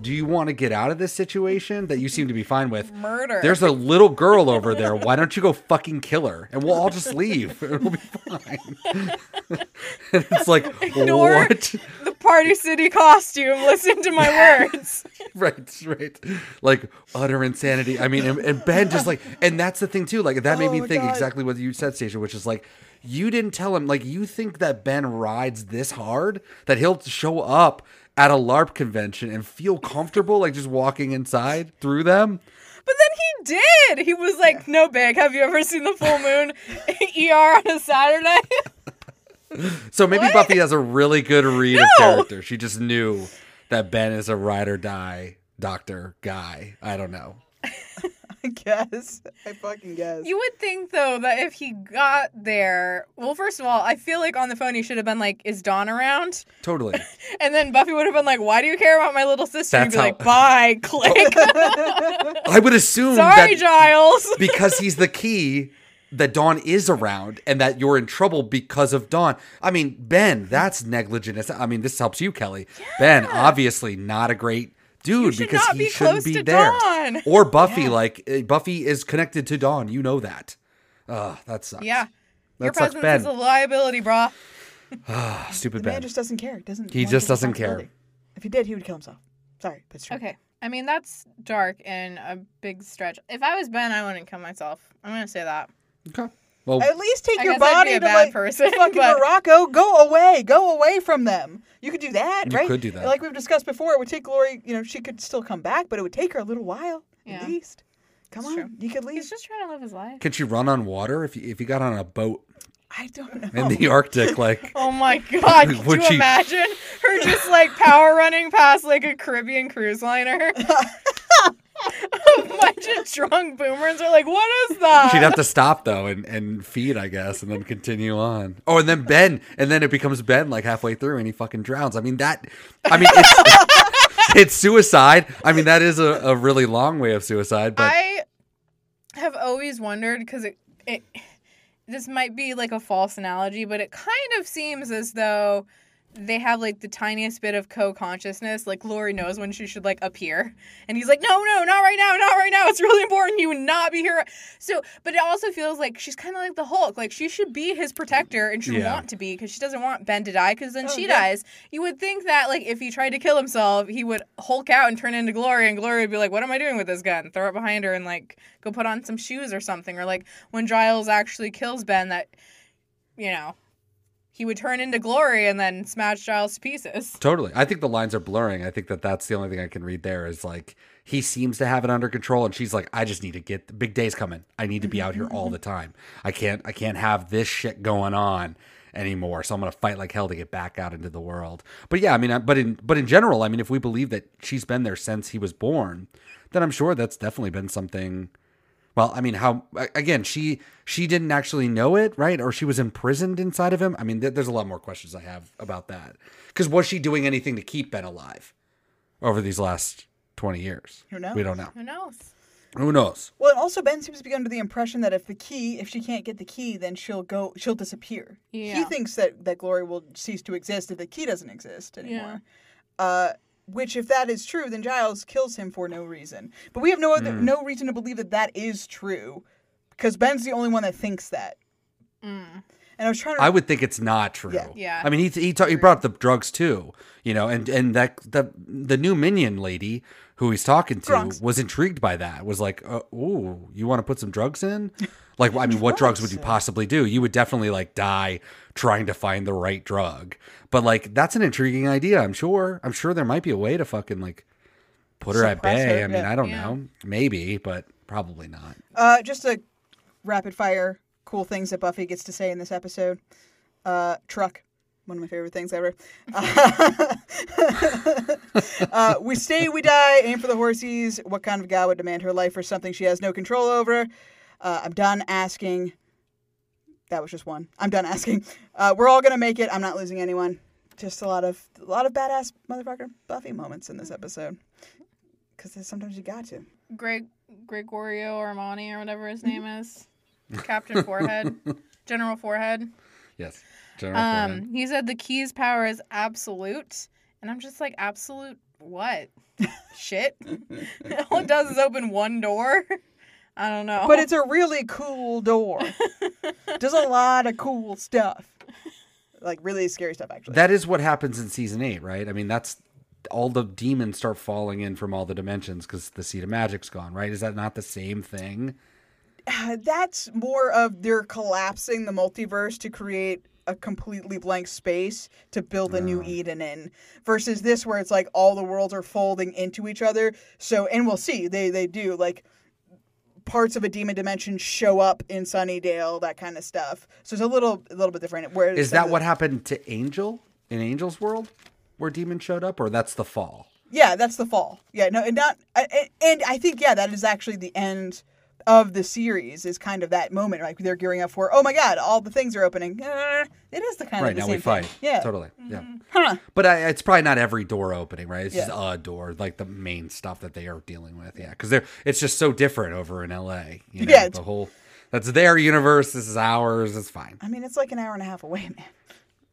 Do you want to get out of this situation that you seem to be fine with? Murder. There's a little girl over there. Why don't you go fucking kill her and we'll all just leave? It'll be fine." and it's like, Ignore what? the Party City costume. Listen to my words. right, right. Like utter insanity. I mean, and, and Ben just like, and that's the thing too. Like that made Oh me think God. exactly what you said, Stacia, which is like, you didn't tell him. Like you think that Ben rides this hard that he'll show up at a LARP convention and feel comfortable, like just walking inside through them. But then he did. He was like, "No big. Have you ever seen the full moon ER on a Saturday?" So maybe What? Buffy has a really good read of character. She just knew that Ben is a ride or die doctor guy. I don't know. I guess. I fucking guess. you would think though that if he got there, well, first of all, I feel like on the phone he should have been like, "Is Dawn around?" Totally. And then Buffy would have been like, "Why do you care about my little sister?" That's He'd be how- like, "Bye." Click. I would assume Sorry, that Giles. because he's the key that Dawn is around and that you're in trouble because of Dawn. I mean, Ben, that's negligent. I mean, this helps you, Kelly. Ben, obviously not a great dude should because not he be shouldn't close be to there. Dawn. Or Buffy, like uh, Buffy is connected to Dawn. You know that. Ugh, that sucks. yeah. Your sucks, presence Ben. is a liability, brah. Ah, stupid The man Ben. just doesn't care. Doesn't. He just doesn't care. If he did, he would kill himself. Sorry, but it's true. Okay. I mean, that's dark and a big stretch. If I was Ben, I wouldn't kill myself. I'm going to say that. Okay. Well, At least take I your body to bad like person, fucking but- Morocco. Go away. Go away from them. You could do that, You right? could do that. Like we've discussed before, it would take Glory. You know, she could still come back, but it would take her a little while Yeah. at least. Come It's on, true. you could leave. He's just trying to live his life. Can she run on water if you, if you got on a boat I don't know. in the Arctic? Like, Oh my god, could Would you she- imagine her just like power running past like a Caribbean cruise liner? a bunch of drunk boomers are like, what is that? She'd have to stop though and, and feed, I guess, and then continue on. Oh, and then Ben, and then it becomes Ben like halfway through, and he fucking drowns. I mean that. I mean it's, it's suicide. I mean that is a, a really long way of suicide, but I have always wondered because it, it this might be like a false analogy, but it kind of seems as though they have like the tiniest bit of co-consciousness. Like Lori knows when she should like appear, and he's like, "No, no, not right now, not right now. It's really important. You would not be here." So, but it also feels like she's kind of like the Hulk. Like she should be his protector, and should Yeah. want to be because she doesn't want Ben to die. Because then Oh, she yeah. dies. You would think that like if he tried to kill himself, he would Hulk out and turn into Glory, and Glory would be like, "What am I doing with this gun?" Throw it behind her and like go put on some shoes or something. Or like when Giles actually kills Ben, that you know he would turn into Glory and then smash Giles to pieces. totally. I think the lines are blurring. I think that that's the only thing I can read there is like he seems to have it under control, and she's like, I just need to get the big day's coming. I need to be out here all the time. I can't I can't have this shit going on anymore. So I'm gonna fight like hell to get back out into the world. But yeah, I mean, but in but in general, I mean, if we believe that she's been there since he was born, then I'm sure that's definitely been something. Well, I mean, how again? She she didn't actually know it, right? Or she was imprisoned inside of him. I mean, th- there's a lot more questions I have about that. Because was she doing anything to keep Ben alive over these last twenty years? Who knows? We don't know. Who knows? Who knows? Well, and also Ben seems to be under the impression that if the key, if she can't get the key, then she'll go, she'll disappear. yeah. He thinks that that Glory will cease to exist if the key doesn't exist anymore. Uh, which, if that is true, then Giles kills him for no reason. But we have no other, Mm. no reason to believe that that is true, because Ben's the only one that thinks that. Mm. And I was trying to. I would think it's not true. Yeah. Yeah. I mean, he he, ta- he brought up the drugs too, you know, and and that the the new minion lady who he's talking to Drugs. was intrigued by that. Was like, uh, "Ooh, you want to put some drugs in?" Like, I mean, what drugs would you possibly do? You would definitely like die trying to find the right drug. But like, that's an intriguing idea. I'm sure. I'm sure there might be a way to fucking like put her at bay. her, I mean, yeah. I don't Yeah. know. Maybe, but probably not. Uh, just a rapid fire cool things that Buffy gets to say in this episode. Uh, truck, one of my favorite things ever. uh, we stay, we die. Aim for the horsies. What kind of guy would demand her life for something she has no control over? Uh, I'm done asking. That was just one. I'm done asking. Uh, we're all gonna make it. I'm not losing anyone. Just a lot of a lot of badass motherfucker Buffy moments in this episode. Because sometimes you got to. Greg Gregorio Armani or whatever his name is, Captain Forehead, General Forehead. Yes. General Forehead. Um, he said the key's power is absolute, and I'm just like, absolute what? Shit. All it does is open one door. I don't know. But it's a really cool door. Does a lot of cool stuff. Like really scary stuff actually. That is what happens in season eight, right? I mean, that's all the demons start falling in from all the dimensions because the seed of magic's gone, right? Is that not the same thing? Uh, That's more of they're collapsing the multiverse to create a completely blank space to build a new Eden in versus this where it's like all the worlds are folding into each other. So and we'll see they they do like parts of a demon dimension show up in Sunnydale, that kind of stuff. So it's a little a little bit different. Where Is that what happened to Angel in Angel's world, where demons showed up, or that's the fall? Yeah, that's the fall. Yeah, no, and not, and I think yeah, that is actually the end of the series. Is kind of that moment, like they're gearing up for. Oh my God, all the things are opening. Uh, it is the kind right of right now same we fight. Thing. Yeah, totally. Yeah, Huh. but I, it's probably not every door opening, right? It's just a door, like the main stuff that they are dealing with. Yeah, because they're it's just so different over in L.A. You know, Yeah, the whole that's their universe. This is ours. It's fine. I mean, it's like an hour and a half away, man.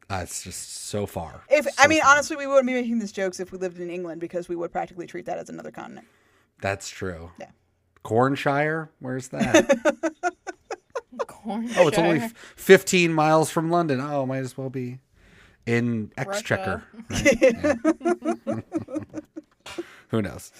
Uh, it's just so far. If I mean, honestly, we wouldn't be making these jokes if we lived in England because we would practically treat that as another continent. That's true. Yeah. Cornshire, where's that? Corn Oh, it's only f- 15 miles from London. Oh, might as well be in Exchequer. right? Who knows?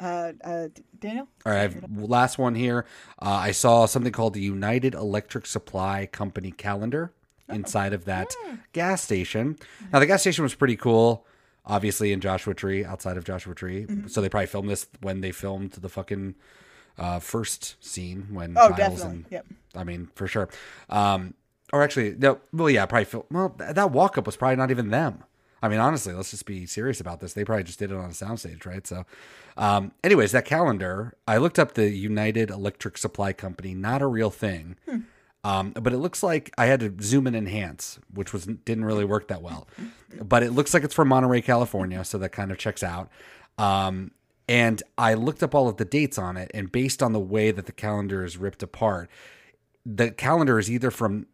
Uh, uh, Daniel. All right, I've, last one here. Uh, I saw something called the United Electric Supply Company calendar inside of that gas station. Now, the gas station was pretty cool, obviously in Joshua Tree, outside of Joshua Tree. Mhm. So they probably filmed this when they filmed the fucking uh, first scene when Oh, definitely. and Yep. I mean for sure. Um, or actually, no, well, yeah, probably. Fil- well, th- that walk up was probably not even them. I mean, honestly, let's just be serious about this. They probably just did it on a soundstage, right? So, um, anyways, that calendar, I looked up the United Electric Supply Company, not a real thing. Hmm. Um, but it looks like I had to zoom and enhance, which was didn't really work that well. But it looks like it's from Monterey, California, so that kind of checks out. Um, and I looked up all of the dates on it, and based on the way that the calendar is ripped apart, the calendar is either from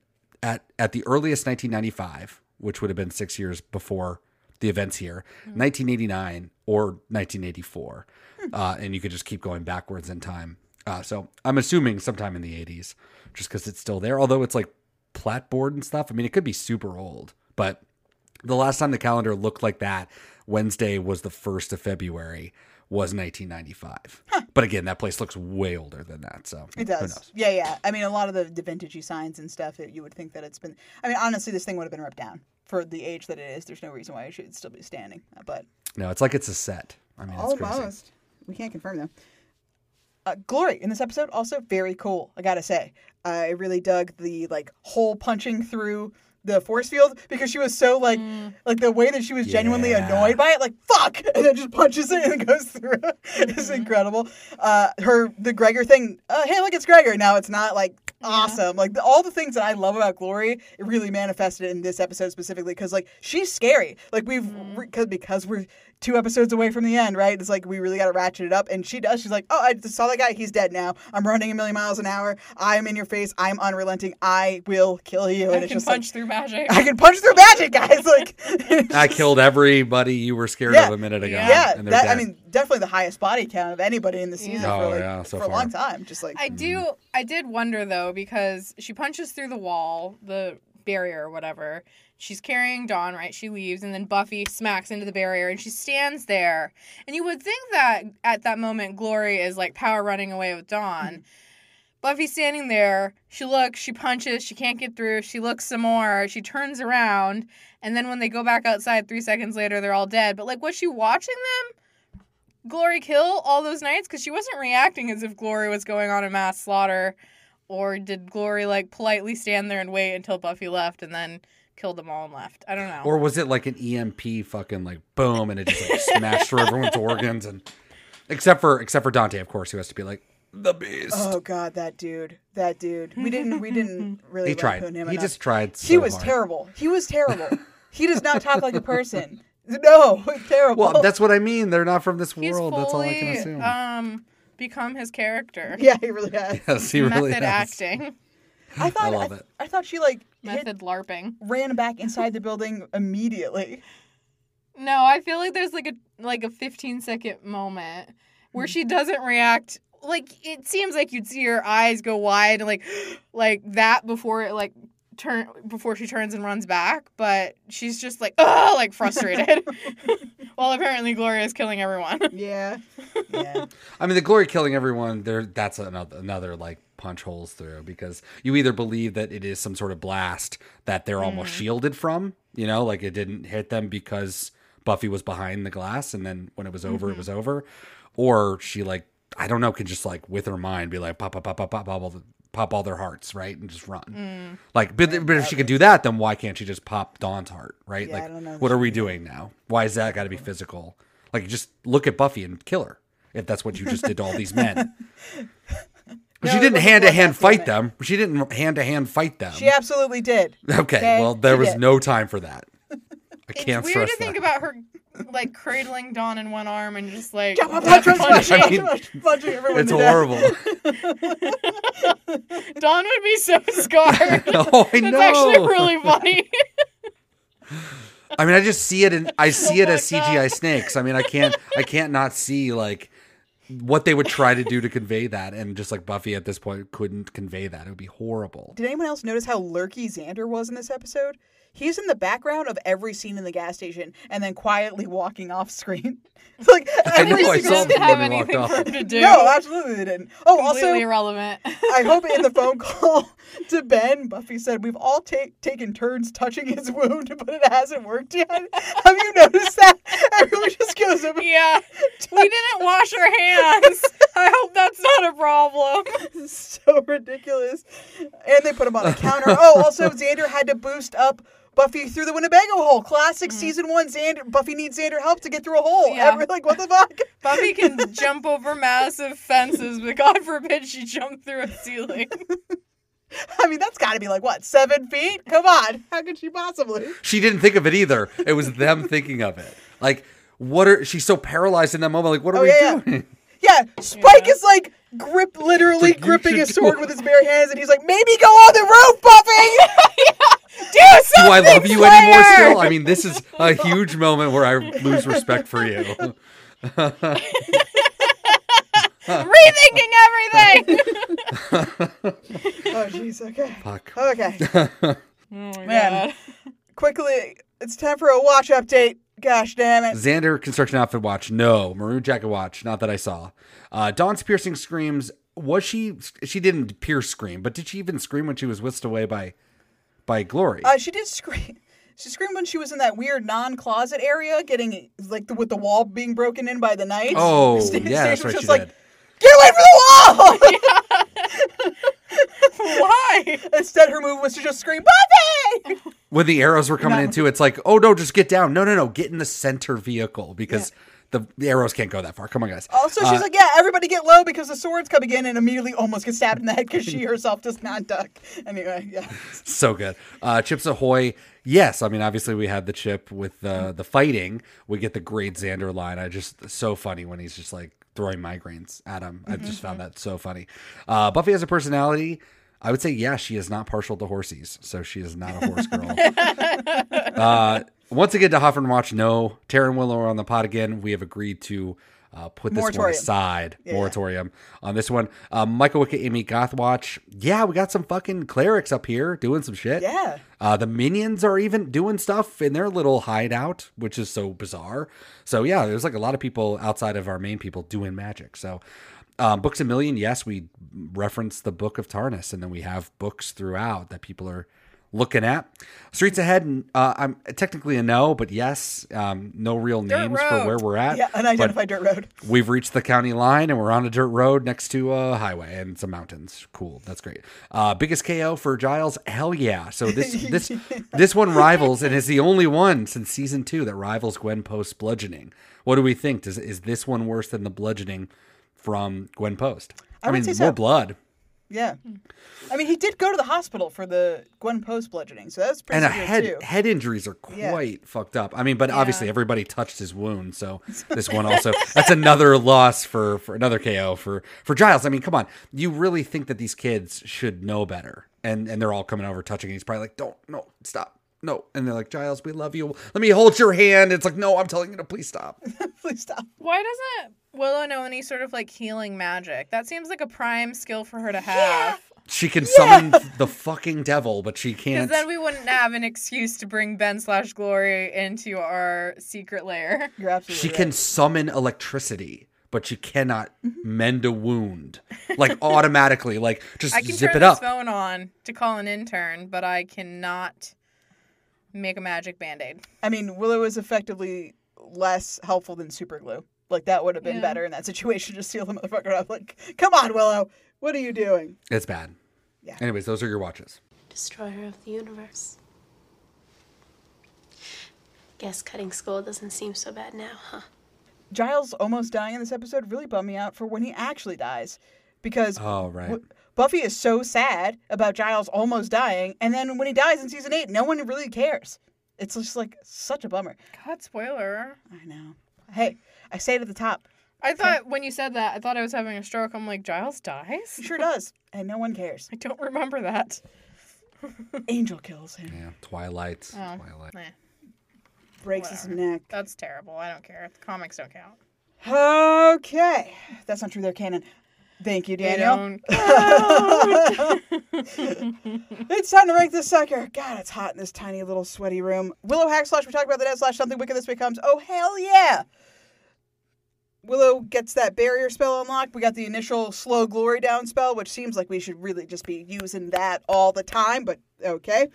at at the earliest 1995, which would have been six years before the events here, 1989 or 1984, uh, and you could just keep going backwards in time. Uh, so I'm assuming sometime in the 80s, just because it's still there. Although it's like platboard and stuff. I mean, it could be super old, but the last time the calendar looked like that, Wednesday was the first of February, was 1995. But again, that place looks way older than that. So It does. Yeah, yeah. I mean, a lot of the, the vintagey signs and stuff, it, you would think that it's been. I mean, honestly, this thing would have been ripped down for the age that it is. There's no reason why it should still be standing. But No, it's like it's a set. I mean, it's crazy. almost. We can't confirm though. Uh, Glory in this episode also very cool. I gotta say, I really dug the like hole punching through the force field because she was so like like the way that she was genuinely Yeah. annoyed by it, like fuck, and then just punches it and it goes through. it's incredible. Uh, her the Gregor thing. Uh, hey, look, it's Gregor. Now it's not like awesome. Like the, all the things that I love about Glory, it really manifested in this episode specifically because like she's scary. Like we've because because we're two episodes away from the end, right? It's like we really got to ratchet it up, and she does. She's like, oh, I just saw that guy. He's dead now. I'm running a million miles an hour. I'm in your face. I'm unrelenting. I will kill you. I And it's can just punch like, through magic. I can punch through magic, guys. Like I killed everybody you were scared Yeah. of a minute ago. yeah, and they're that, I mean, definitely the highest body count of anybody in the season Oh, for like yeah, so for a long time. Just like I do. Mm-hmm. I did wonder though because she punches through the wall, the barrier or whatever. She's carrying Dawn, right? She leaves, and then Buffy smacks into the barrier, and she stands there. And you would think that at that moment, Glory is like power running away with Dawn. Buffy's standing there. She looks. She punches. She can't get through. She looks some more. She turns around, and then when they go back outside, three seconds later, they're all dead. But like, was she watching them? Glory kill all those knights because she wasn't reacting as if Glory was going on a mass slaughter, or did Glory like politely stand there and wait until Buffy left and then killed them all and left? I don't know. Or was it like an EMP fucking like boom and it just like smashed through everyone's organs and except for except for Dante, of course, who has to be like the beast. Oh god, that dude, that dude. We didn't, we didn't really He tried. lampoon him He enough. just tried he was hard. terrible. He was terrible. he does not talk like a person. No, terrible. Well, that's what I mean. They're not from this He's world. That's all I can assume. um become his character. yeah, he really has. Yes, he really Method has. acting, I thought, I I, love it. I thought she like hit, method larping. ran back inside the building immediately. No, I feel like there's like a like a 15 second moment where hmm. she doesn't react. Like it seems like you'd see her eyes go wide and like like that before it like turn before she turns and runs back, but she's just like oh like frustrated. While apparently Gloria is killing everyone. Yeah, yeah. I mean, the glory killing everyone. There, that's another another like punch holes through because you either believe that it is some sort of blast that they're almost Mhm. shielded from, you know, like it didn't hit them because Buffy was behind the glass, and then when it was over, Mhm. it was over, or she like I don't know, can just like with her mind be like pop pop pop pop pop pop all, the, pop all their hearts, right, and just run. Mm. Like, but, but if she could do that, then why can't she just pop Dawn's heart, right? Yeah, like, what are we doing now? Why is that got to be physical? Like, just look at Buffy and kill her if that's what you just did to all these men. No, she didn't hand to hand fight them. She didn't hand to hand fight them. She absolutely did. okay, well, there She was did. no time for that. I It's can't weird stress to think that. about her like cradling Dawn in one arm and just like punching. I mean, punching everyone it's horrible. Dawn would be so scarred. Oh, I That's know. actually really funny. I mean, I just see it and I see it Oh my as CGI snakes. I mean, I can't, I can't not see like what they would try to do to convey that, and just like Buffy at this point couldn't convey that. It would be horrible. Did anyone else notice how lurky Xander was in this episode? He's in the background of every scene in the gas station and then quietly walking off screen. It's like I know, every I single saw didn't have when we walked anything off. for him to do. No, absolutely they didn't. Oh, Completely also, irrelevant. I hope in the phone call to Ben, Buffy said, We've all ta- taken turns touching his wound, but it hasn't worked yet. Have you noticed that? Everyone just goes over. yeah, we didn't wash our hands. I hope that's not a problem. so ridiculous. And they put him on a counter. Oh, also, Xander had to boost up Buffy through the Winnebago hole. Classic season one Xander. Buffy needs Xander help to get through a hole. Mm. Yeah. Every- like, what the fuck? Buffy can jump over massive fences, but God forbid she jump through a ceiling. I mean, that's got to be like, what, seven feet? Come on. How could she possibly? She didn't think of it either. It was them thinking of it. Like, what are? She's so paralyzed in that moment. Like, what are Oh, we yeah, yeah. doing? Yeah, Spike is like grip, literally Like, gripping should his sword do- with his bare hands, and he's like, maybe go on the roof, Buffy! Do Do I love you anymore still? I mean, this is a huge moment where I lose respect for you. Rethinking everything. oh, jeez, okay. Fuck. Okay. Oh my Man. God. Quickly, it's time for a watch update. Gosh damn it. Xander construction outfit watch. No. Maroon jacket watch. Not that I saw. Uh, Dawn's piercing screams. Was she? She didn't pierce scream, but did she even scream when she was whisked away by by Glory? Uh, she did scream. She screamed when she was in that weird non-closet area, getting like the, with the wall being broken in by the knights. oh, Sta- yeah, that's right. just She like, did. Get away from the wall! Why? Instead, her move was to just scream, Buffy! When the arrows were coming No. in too, it's like, oh no, just get down. No, no, no, get in the center vehicle because the, the arrows can't go that far. Come on, guys. Also, she's Uh, like, yeah, everybody get low because the sword's coming in and immediately almost gets stabbed in the head because she herself does not duck. Anyway, yeah. so good. Uh, Chips Ahoy. Yes, I mean obviously we had the chip with the the fighting. We get the great Xander line. I just so funny when he's just like throwing migraines at him. I just found that so funny. Uh, Buffy has a personality. I would say yeah, she is not partial to horses, so she is not a horse girl. uh, once again, to Hoffer and Watch, no. Tara and Willow are on the pod again. We have agreed to uh, put this one Moratorium. aside. Yeah. Moratorium on this one. Um, Michael Wicket, Amy Gothwatch. Yeah, we got some fucking clerics up here doing some shit. Yeah. Uh, the minions are even doing stuff in their little hideout, which is so bizarre. So yeah, there's like a lot of people outside of our main people doing magic. So um, books a million, yes, we reference the book of Tarnus, and then we have books throughout that people are looking at. Streets ahead, and uh, I'm technically a no, but yes, um, no real names for where we're at. Yeah, unidentified dirt road. We've reached the county line and we're on a dirt road next to a highway and some mountains. Cool, that's great. Uh, biggest KO for Giles? Hell yeah! So this this this one rivals and is the only one since season two that rivals Gwen Post's bludgeoning. What do we think? Does is this one worse than the bludgeoning from Gwen Post? I I, mean, so. more blood Yeah. Hmm. I mean, he did go to the hospital for the Gwen Post bludgeoning, so that's pretty and a severe head too. head injuries are Yeah. quite fucked up. I mean, but obviously everybody touched his wound, so this one also that's another loss for for another KO for for Giles. I mean, come on, you really think that these kids should know better, and and they're all coming over touching, and he's probably like, don't no stop. No, and they're like, Giles, we love you. Let me hold your hand. It's like, no, I'm telling you to please stop. Please stop. Why doesn't Willow know any sort of like healing magic? That seems like a prime skill for her to have. She can summon the fucking devil, but she can't. Because then we wouldn't have an excuse to bring Ben slash Glory into our secret lair. You're absolutely She can summon electricity, but she cannot mm-hmm. mend a wound like automatically. Like just I can zip turn it this up. phone on to call an intern, but I cannot make a magic band aid. I mean, Willow is effectively less helpful than super glue. Like that would have been Yeah. better in that situation. Just seal the motherfucker up. Like, come on, Willow, what are you doing? It's bad. Yeah. Anyways, those are your watches. Destroyer of the universe. Guess cutting skull doesn't seem so bad now, huh? Giles almost dying in this episode really bummed me out for when he actually dies, because Oh right. w- Buffy is so sad about Giles almost dying, and then when he dies in season eight, no one really cares. It's just like such a bummer. God, spoiler. I know. Hey, I say it at the top. I thought when you said that, I thought I was having a stroke. I'm like, Giles dies? He sure does, and no one cares. I don't remember that. Angel kills him, Yeah, Twilight. Oh, Twilight. eh, breaks his neck. That's terrible. I don't care. The comics don't count. Okay, that's not true. They're canon. Thank you, Daniel. it's time to rank this sucker. God, it's hot in this tiny little sweaty room. Willow hack slash. We talked about the net slash something wicked this becomes. Oh hell yeah! Willow gets that barrier spell unlocked. We got the initial slow glory down spell, which seems like we should really just be using that all the time. But okay.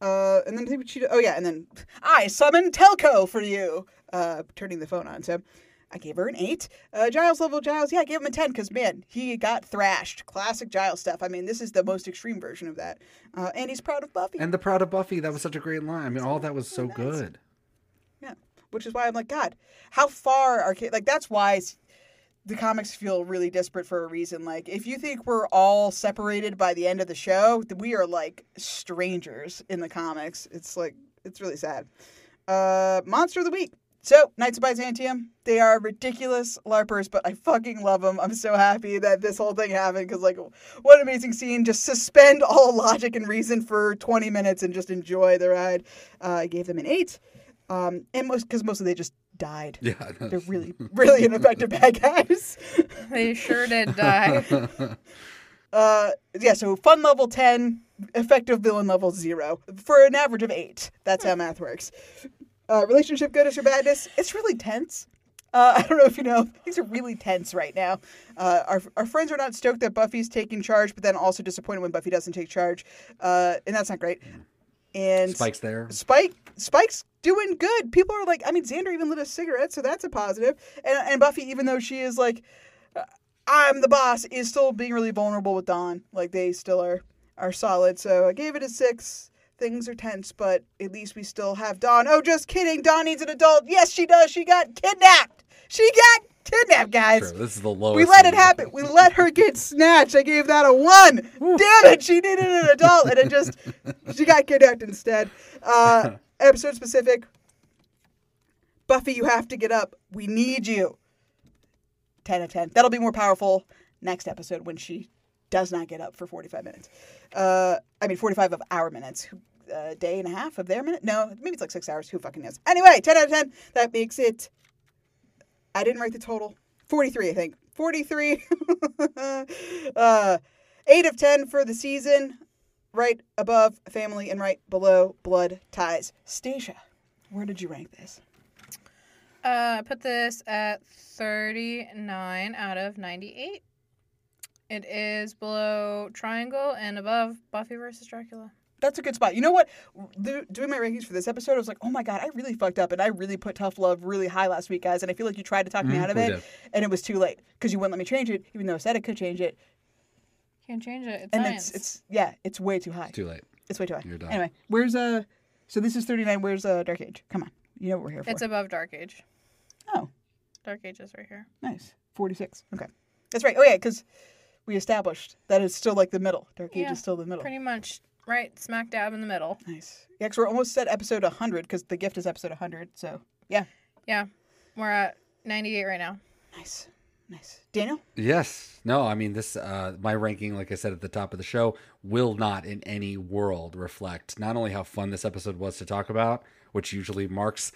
Uh, and then I think what she. Oh yeah, and then I summon Telco for you. Uh, turning the phone on. So I gave her an eight. Uh, Giles level Giles, yeah, I gave him a ten because man, he got thrashed. Classic Giles stuff. I mean, this is the most extreme version of that. Uh, and he's proud of Buffy. And the Proud of Buffy, that was such a great line. I mean, all that was so good. Yeah, which is why I'm like, God, how far are ki- like that's why the comics feel really disparate for a reason. Like, if you think we're all separated by the end of the show, we are like strangers in the comics. It's like it's really sad. Uh, Monster of the Week. So, Knights of Byzantium, they are ridiculous LARPers, but I fucking love them. I'm so happy that this whole thing happened because, like, what an amazing scene. Just suspend all logic and reason for 20 minutes and just enjoy the ride. Uh, I gave them an 8. Um, and most because mostly they just died. Yeah, They're really, really ineffective bad guys. They sure did die. Uh, yeah, so fun level 10, effective villain level 0, for an average of 8. That's how math works. Uh, relationship goodness or badness, it's really tense. Uh, I don't know if you know, things are really tense right now. Uh, our, our friends are not stoked that Buffy's taking charge, but then also disappointed when Buffy doesn't take charge. Uh, and that's not great. And Spike's there. Spike Spike's doing good. People are like, I mean, Xander even lit a cigarette, so that's a positive. And and Buffy, even though she is like, uh, I'm the boss, is still being really vulnerable with Dawn. Like they still are are solid. So I gave it a six. Things are tense, but at least we still have Dawn. Oh, just kidding. Dawn needs an adult. Yes, she does. She got kidnapped. She got kidnapped, guys. True. This is the lowest. We let it happen. We let her get snatched. I gave that a one. Damn it! She needed an adult, and it just she got kidnapped instead. Uh, episode specific. Buffy, you have to get up. We need you. Ten of ten. That'll be more powerful next episode when she does not get up for forty-five minutes. Uh, I mean, forty-five of our minutes. A day and a half of their minute? No, maybe it's like six hours. Who fucking knows? Anyway, ten out of ten. That makes it. I didn't write the total. 43, I think. 43. uh, 8 of 10 for the season. Right above family and right below blood ties. Stacia, where did you rank this? Uh, I put this at 39 out of 98. It is below Triangle and above Buffy versus Dracula. That's a good spot. You know what? Doing my rankings for this episode, I was like, oh my God, I really fucked up. And I really put Tough Love really high last week, guys. And I feel like you tried to talk me Mhm, out of it. did. And it was too late because you wouldn't let me change it, even though I said I could change it. Can't change it. It's and science. it's, it's, yeah, it's way too high. Too late. It's way too high. You're done. Anyway, where's, uh, so this is 39. Where's, uh, Dark Age? Come on. You know what we're here for. It's above Dark Age. Oh. Dark Age is right here. Nice. 46. Okay. That's right. Oh, yeah, because we established that it's still like the middle. Dark Age is still the middle. Pretty much right smack dab in the middle. Nice. Yeah, because we're almost at episode 100 because the gift is episode 100. So, yeah. Yeah. We're at 98 right now. Nice. Nice. Daniel? Yes. No, I mean this uh my ranking like I said at the top of the show will not in any world reflect not only how fun this episode was to talk about, which usually marks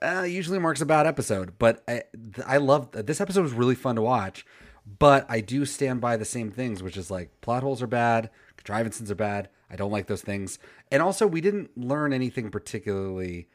uh usually marks a bad episode, but I I love this episode was really fun to watch, but I do stand by the same things, which is like plot holes are bad, contrivances are bad. I don't like those things. And also we didn't learn anything particularly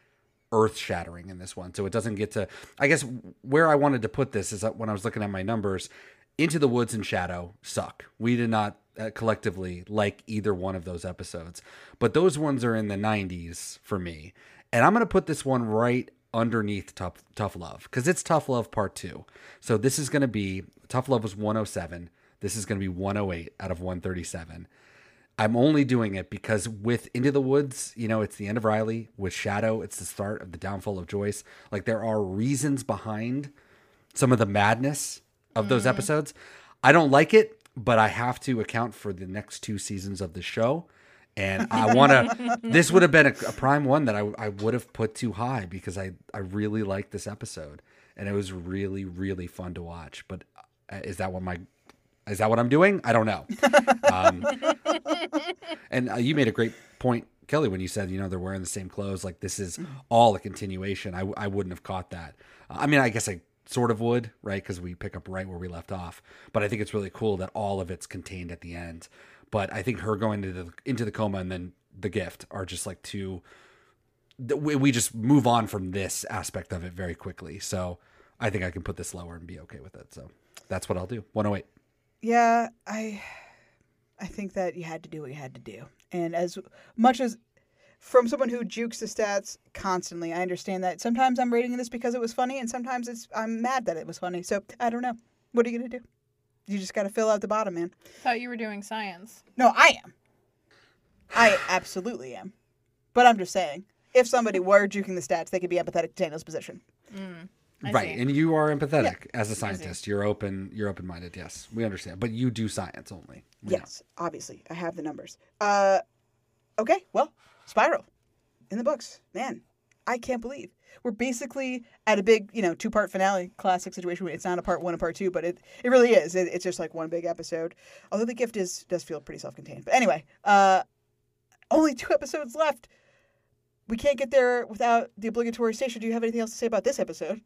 earth shattering in this one. So it doesn't get to, I guess, where I wanted to put this is that when I was looking at my numbers, Into the Woods and Shadow suck. We did not uh, collectively like either one of those episodes, but those ones are in the 90s for me. And I'm going to put this one right underneath Tough, Tough Love because it's Tough Love Part 2. So this is going to be, Tough Love was 107. This is going to be 108 out of 137. I'm only doing it because with Into the Woods, you know, it's the end of Riley. With Shadow, it's the start of the downfall of Joyce. Like there are reasons behind some of the madness of those Mhm. episodes. I don't like it, but I have to account for the next two seasons of the show. And I want to. this would have been a, a prime one that I, I would have put too high because I, I really liked this episode and it was really really fun to watch. But uh, is that what my is that what I'm doing? I don't know. Um, and uh, you made a great point, Kelly, when you said, you know, they're wearing the same clothes. Like this is all a continuation. I, I wouldn't have caught that. I mean, I guess I sort of would, right? Because we pick up right where we left off. But I think it's really cool that all of it's contained at the end. But I think her going into the, into the coma and then the gift are just like two. We, just move on from this aspect of it very quickly. So I think I can put this lower and be okay with it. So that's what I'll do. 108. Yeah, I I think that you had to do what you had to do. And as much as from someone who jukes the stats constantly, I understand that sometimes I'm rating this because it was funny and sometimes it's I'm mad that it was funny. So I don't know. What are you gonna do? You just gotta fill out the bottom, man. Thought you were doing science. No, I am. I absolutely am. But I'm just saying, if somebody were juking the stats, they could be empathetic to Daniel's position. Mm, right see. and you are empathetic as a scientist you're open you're open-minded yes we understand but you do science only We know. Yes, obviously. I have the numbers. Uh okay, well, Spiral in the books. Man, I can't believe. We're basically at a big, you know, two-part finale classic situation. It's not a part 1 and part 2, but it it really is. It, it's just like one big episode. Although the gift is does feel pretty self-contained. But anyway, uh only two episodes left. We can't get there without the obligatory station. Do you have anything else to say about this episode?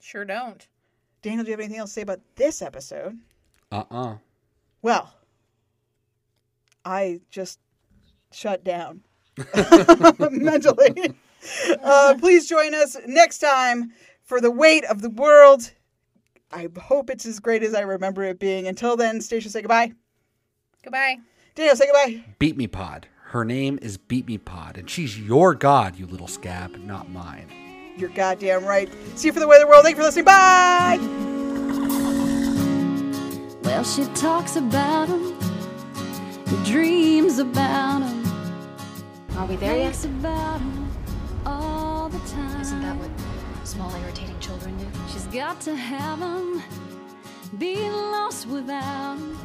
Sure don't. Daniel, do you have anything else to say about this episode? uh-uh Well, I just shut down mentally. Uh, please join us next time for the weight of the world. I hope it's as great as I remember it being. Until then, Stacia, say goodbye. Goodbye. Daniel, say goodbye. Beep Me Pod her name is Beep Me Pod and she's your god you little scab not mine You're goddamn right. See you for the weight of the world. Thank you for listening. Bye. Well, she talks about him, dreams about him. Are we there yet? Thinks about him all the time. Isn't that what small, irritating children do. She's got to have 'em, be lost without 'em.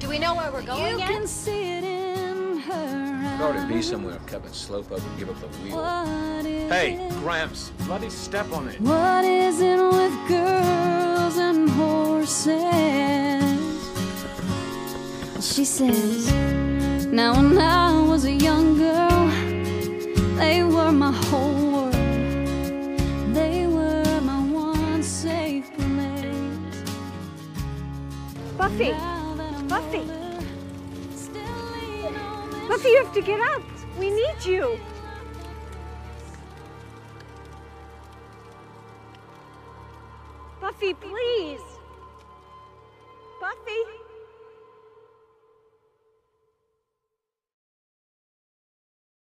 Do we know where we're going You yet? can see it in her It ought to be somewhere Kevin slope up and give up the wheel. What is Hey. Gramps, bloody step on it. What is it with girls and horses? She says, Now when I was a young girl, they were my whole world. They were my one safe place. Buffy! Buffy! Buffy, you have to get up! We need you! Buffy, please! Buffy!